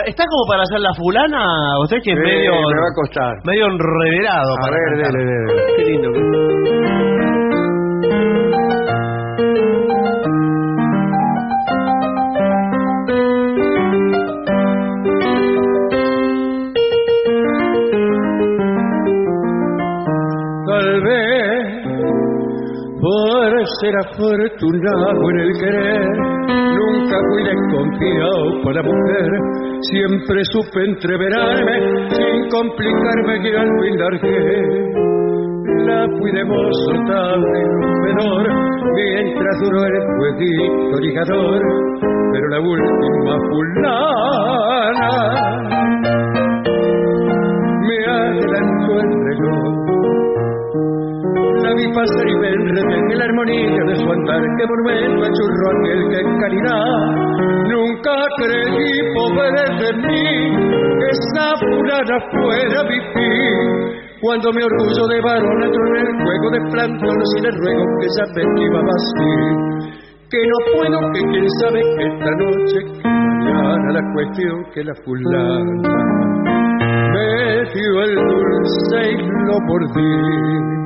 ¿Está como para hacer la fulana? Usted que es Sí, medio... me va a costar. Medio enreverado. A para ver, cantar. dele, dele. Qué lindo. Tal vez por ser afortunado en el querer, nunca fui desconfiado para mujer, siempre supe entreverarme sin complicarme que al fin largué. La fui de mozo tan rompedor, mientras duró el jueguito ligador, pero la última fulana me adelantó el reloj. Pasar y me enredé en la armonía de su andar que momento achurró aquel que en caridad nunca creí poder de mí que esa fulana fuera mi fin. Cuando mi orgullo de varón entró en el juego de plantones y le ruego que me iba así. Que no puedo, que quién sabe que esta noche, que mañana la cuestión que la fulana me dio el dulce y lo mordí.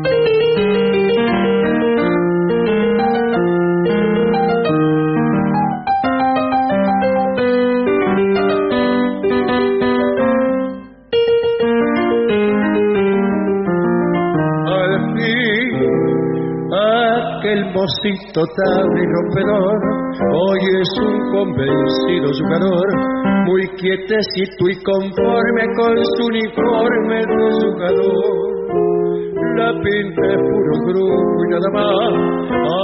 Mocito tan rompedor, hoy es un convencido jugador, muy quietecito y conforme con su uniforme de jugador. La pinta es puro grupo y nada más,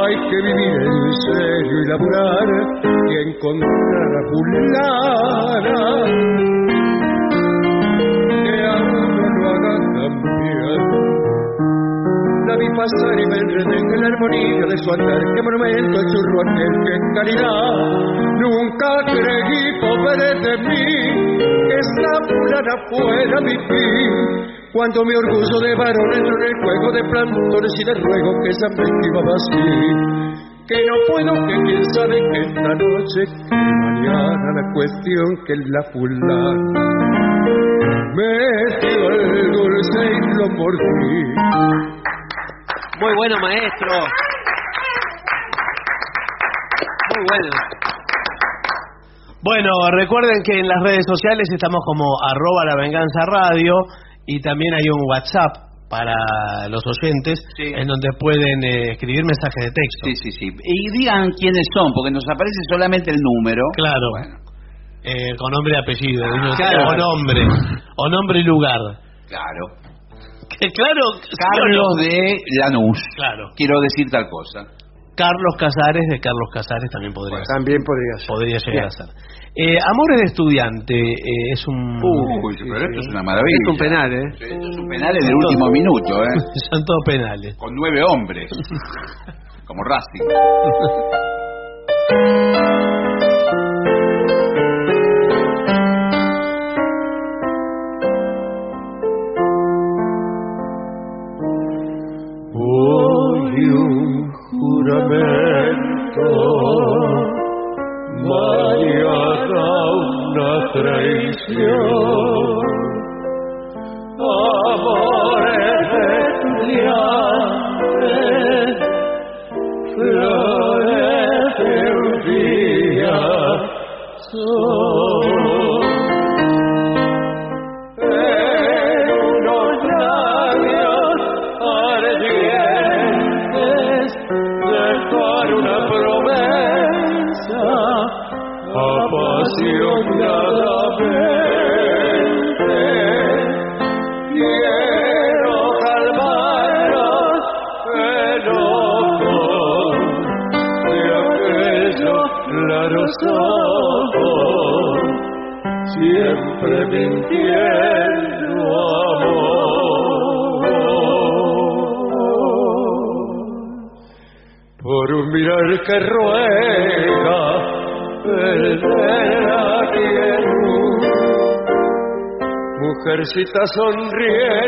hay que vivir en serio y laburar y encontrar a fulana vi pasar y me enredé en la armonía de su andar. Qué monumento es su aquel, qué caridad. Nunca creí pobre de mí que esa fulana fuera mi fin. Cuando mi orgullo de varón entró en el juego de plantones y de ruego que esa me así. Que no puedo, que quién sabe que esta noche, que mañana la cuestión que la fulana metió el dulce y lo mordí. Muy bueno, maestro. Muy bueno. Bueno, recuerden que en las redes sociales estamos como arroba la venganza radio y también hay un WhatsApp para los oyentes en donde pueden eh, escribir mensajes de texto. Sí, sí, sí. Y digan quiénes son, porque nos aparece solamente el número. Claro. Eh, con nombre y apellido. Claro. O nombre. O nombre y lugar. Claro. Que claro. Carlos de Lanús. Claro. Quiero decir tal cosa. Carlos Casares de Carlos Casares también podría ser. También podría ser. Podría llegar Bien. a ser. Eh, Amores de estudiante eh, es un. Uy, pero esto es una maravilla. Es un penal, ¿eh? Sí, esto es un penal en el último minuto, ¿eh? Son todos penales. Con nueve hombres. Como Racing. mujercita sonriente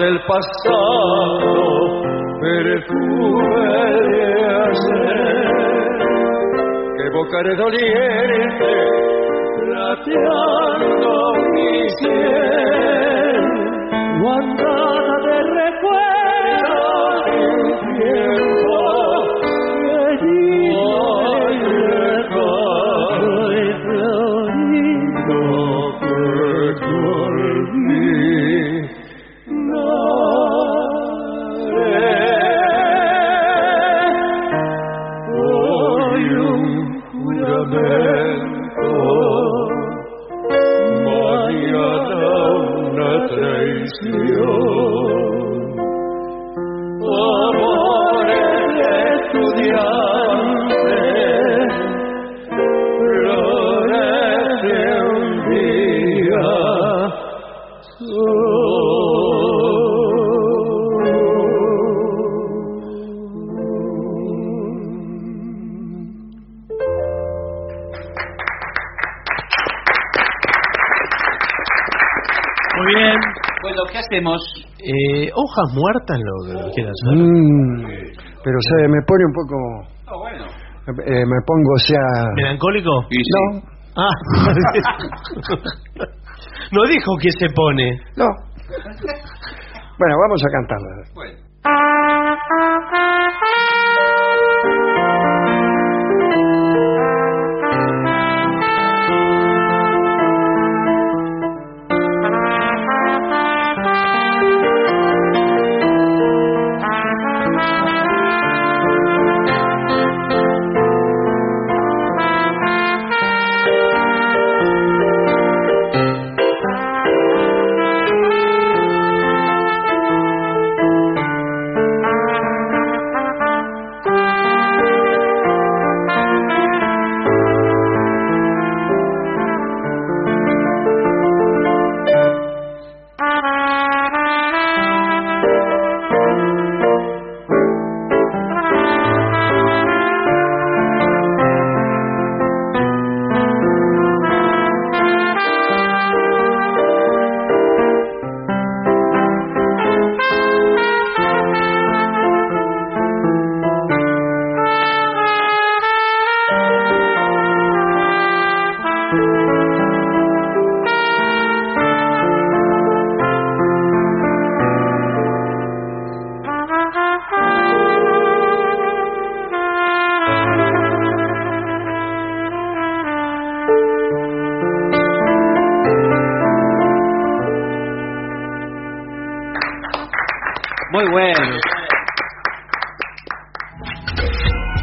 del pasado, perfume ayer. Que evocaré doliente, plateando hojas muertas, lo que quieras hacer. Mm, pero se me pone un poco Eh, me pongo, o sea... ¿Melancólico? No, Ah. no dijo que se pone. no. Bueno, vamos a cantarla.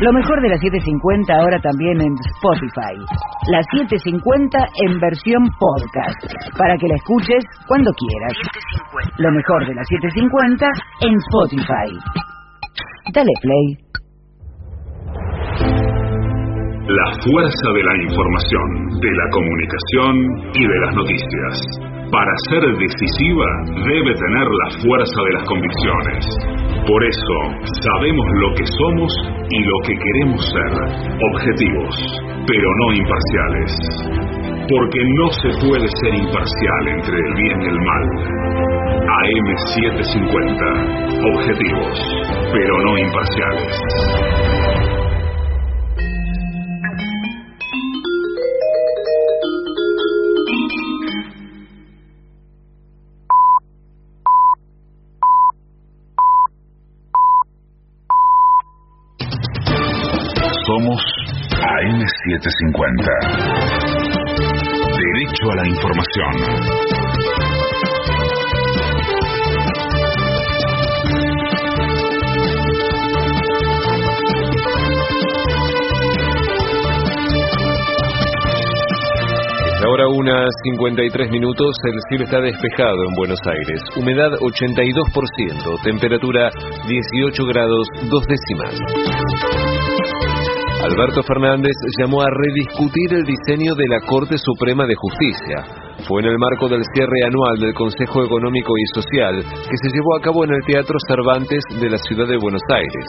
Lo mejor de las 750 ahora también en Spotify. La 750 en versión podcast, para que la escuches cuando quieras. Lo mejor de las 750 en Spotify. Dale play. La fuerza de la información, de la comunicación y de las noticias. Para ser decisiva debe tener la fuerza de las convicciones. Por eso sabemos lo que somos y lo que queremos ser. Objetivos, pero no imparciales. Porque no se puede ser imparcial entre el bien y el mal. AM750. Objetivos, pero no imparciales. AM750. Derecho a la información. Es la hora una 53 minutos, el cielo está despejado en Buenos Aires, humedad 82%, temperatura 18 grados dos décimas. Alberto Fernández llamó a rediscutir el diseño de la Corte Suprema de Justicia. Fue en el marco del cierre anual del Consejo Económico y Social que se llevó a cabo en el Teatro Cervantes de la ciudad de Buenos Aires.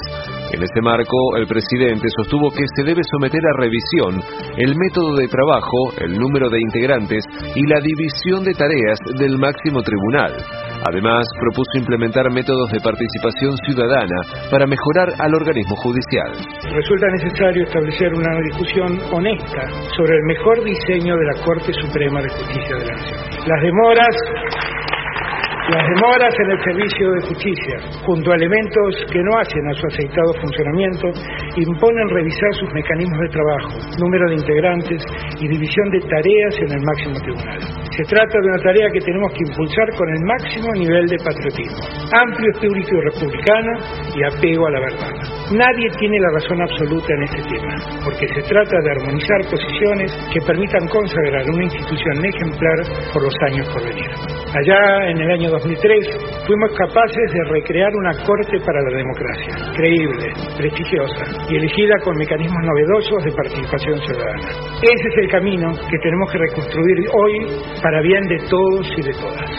En este marco, el presidente sostuvo que se debe someter a revisión el método de trabajo, el número de integrantes y la división de tareas del máximo tribunal. Además, propuso implementar métodos de participación ciudadana para mejorar al organismo judicial. Resulta necesario establecer una discusión honesta sobre el mejor diseño de la Corte Suprema de Justicia de la Nación. Las demoras las demoras en el servicio de justicia, junto a elementos que no hacen a su aceitado funcionamiento, imponen revisar sus mecanismos de trabajo, número de integrantes y división de tareas en el máximo tribunal. Se trata de una tarea que tenemos que impulsar con el máximo nivel de patriotismo, amplio espíritu republicano y apego a la verdad. Nadie tiene la razón absoluta en este tema, porque se trata de armonizar posiciones que permitan consagrar una institución ejemplar por los años por venir. Allá en el año 2003 fuimos capaces de recrear una corte para la democracia, creíble, prestigiosa y elegida con mecanismos novedosos de participación ciudadana. Ese es el camino que tenemos que reconstruir hoy para bien de todos y de todas.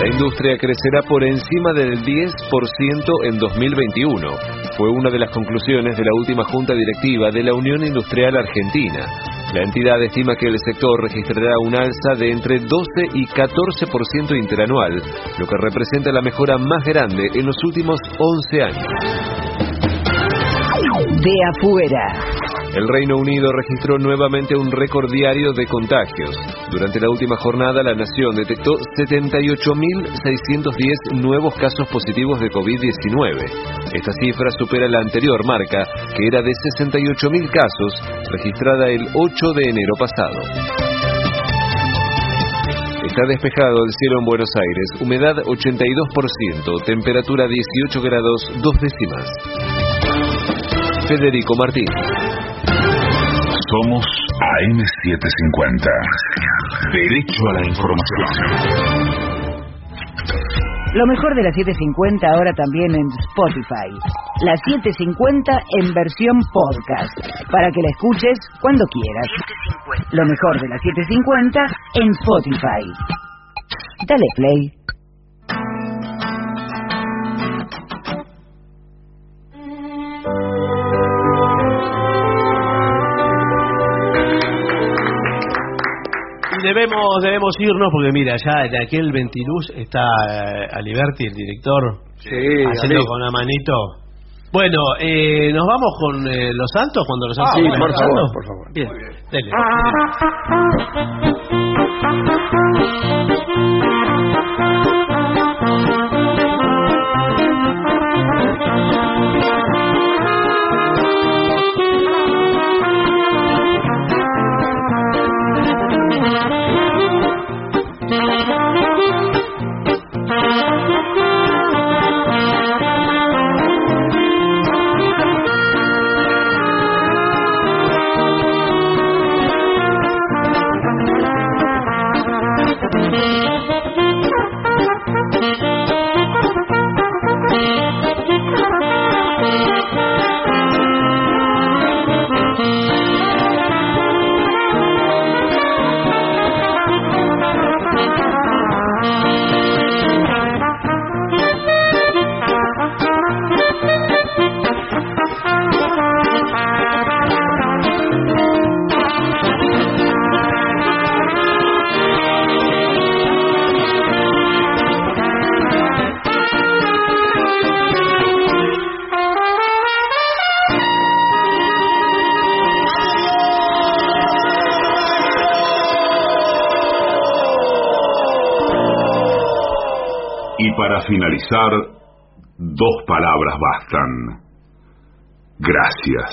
La industria crecerá por encima del 10% en 2021. Fue una de las conclusiones de la última junta directiva de la Unión Industrial Argentina. La entidad estima que el sector registrará un alza de entre 12 y 14% interanual, lo que representa la mejora más grande en los últimos 11 años. De afuera. El Reino Unido registró nuevamente un récord diario de contagios. Durante la última jornada, la nación detectó 78.610 nuevos casos positivos de COVID-19. Esta cifra supera la anterior marca, que era de 68.000 casos, registrada el 8 de enero pasado. Está despejado el cielo en Buenos Aires, humedad 82%, temperatura 18 grados 2 décimas. Federico Martín. Somos AM750. Derecho a la información. Lo mejor de la 750 ahora también en Spotify. La 750 en versión podcast, para que la escuches cuando quieras. Lo mejor de la 750 en Spotify. Dale play. Debemos, debemos irnos porque mira, ya de aquel ventiluz está eh, Aliberti, el director, haciendo con una manito. Bueno, eh, nos vamos con eh, los santos cuando los santos sí, vayan por favor, por favor. Bien, dele. Finalizar, dos palabras bastan. Gracias.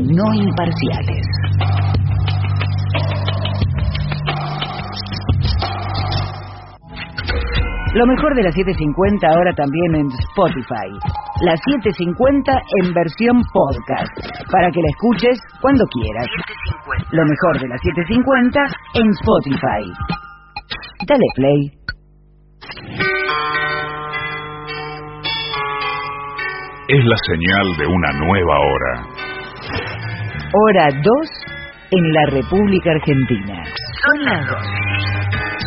No imparciales. Lo mejor de la 750 ahora también en Spotify. La 750 en versión podcast, para que la escuches cuando quieras. Lo mejor de la 750 en Spotify. Dale play. Es la señal de una nueva hora. Hora 2 en la República Argentina. Son las 2.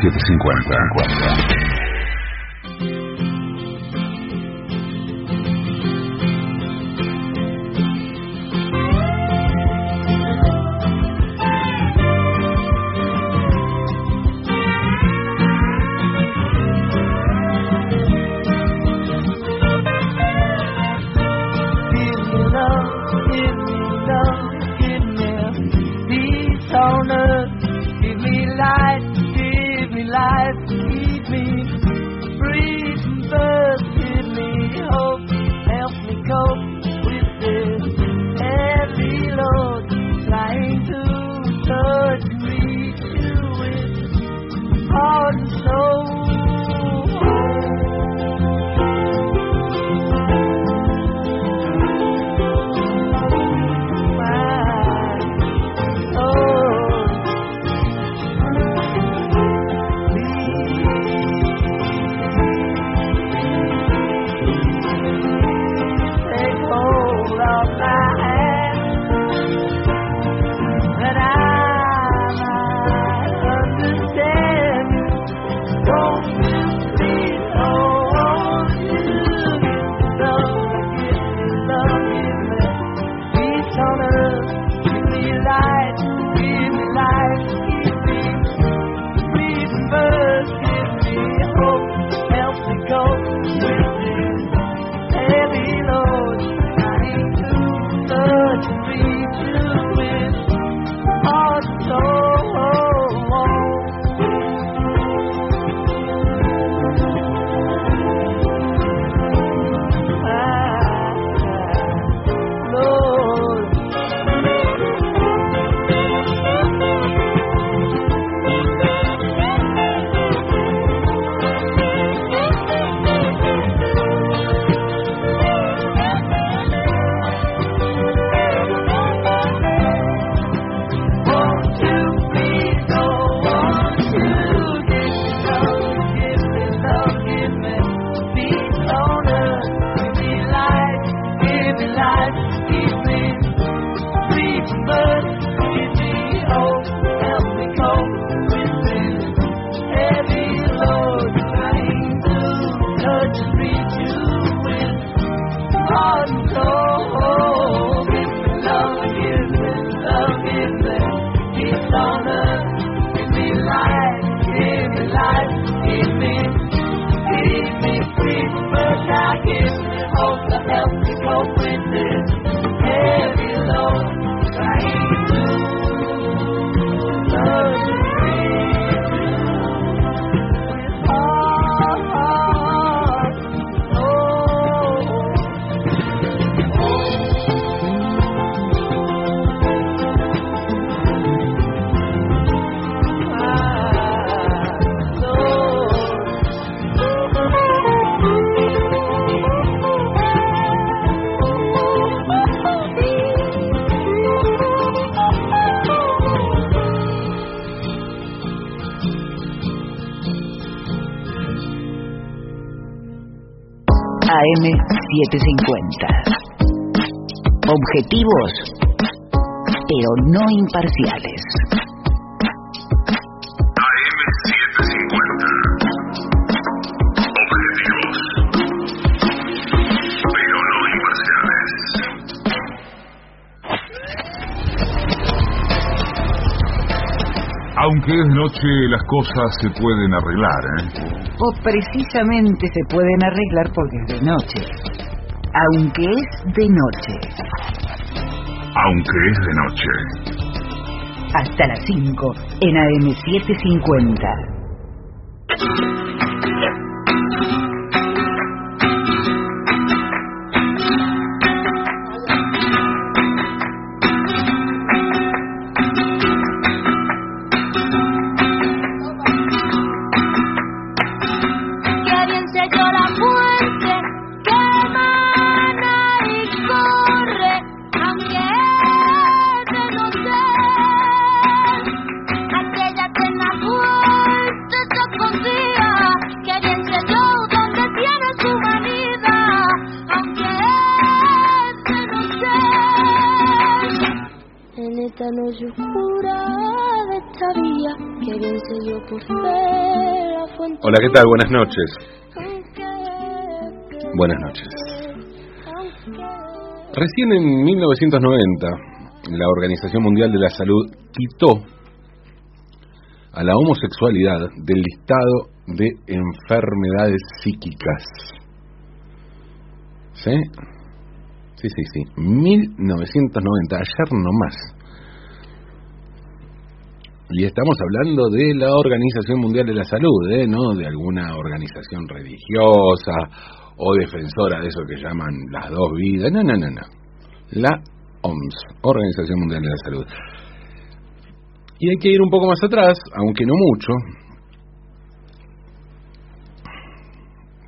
750. AM750. Objetivos, pero no imparciales. AM750. Objetivos, pero no imparciales. Aunque es noche, las cosas se pueden arreglar, ¿eh? o precisamente se pueden arreglar porque es de noche. Aunque es de noche. Aunque es de noche. Hasta las 5 en AM750. ¿Qué tal? Buenas noches. Buenas noches. Recién en 1990, la Organización Mundial de la Salud quitó a la homosexualidad del listado de enfermedades psíquicas. ¿Sí? Sí, sí, sí. 1990, ayer nomás. Y estamos hablando de la Organización Mundial de la Salud, ¿eh? no de alguna organización religiosa o defensora de eso que llaman las dos vidas. No, no, no, no. La OMS, Organización Mundial de la Salud. Y hay que ir un poco más atrás, aunque no mucho.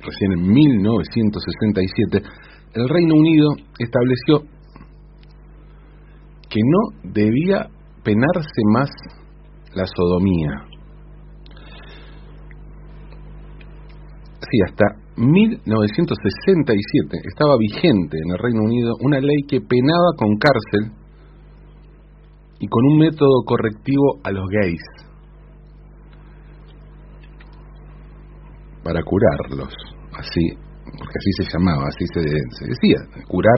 Recién en 1967, el Reino Unido estableció que no debía penarse más la sodomía. Sí, hasta 1967 estaba vigente en el Reino Unido una ley que penaba con cárcel y con un método correctivo a los gays para curarlos, así, porque así se llamaba, así se, decía, curar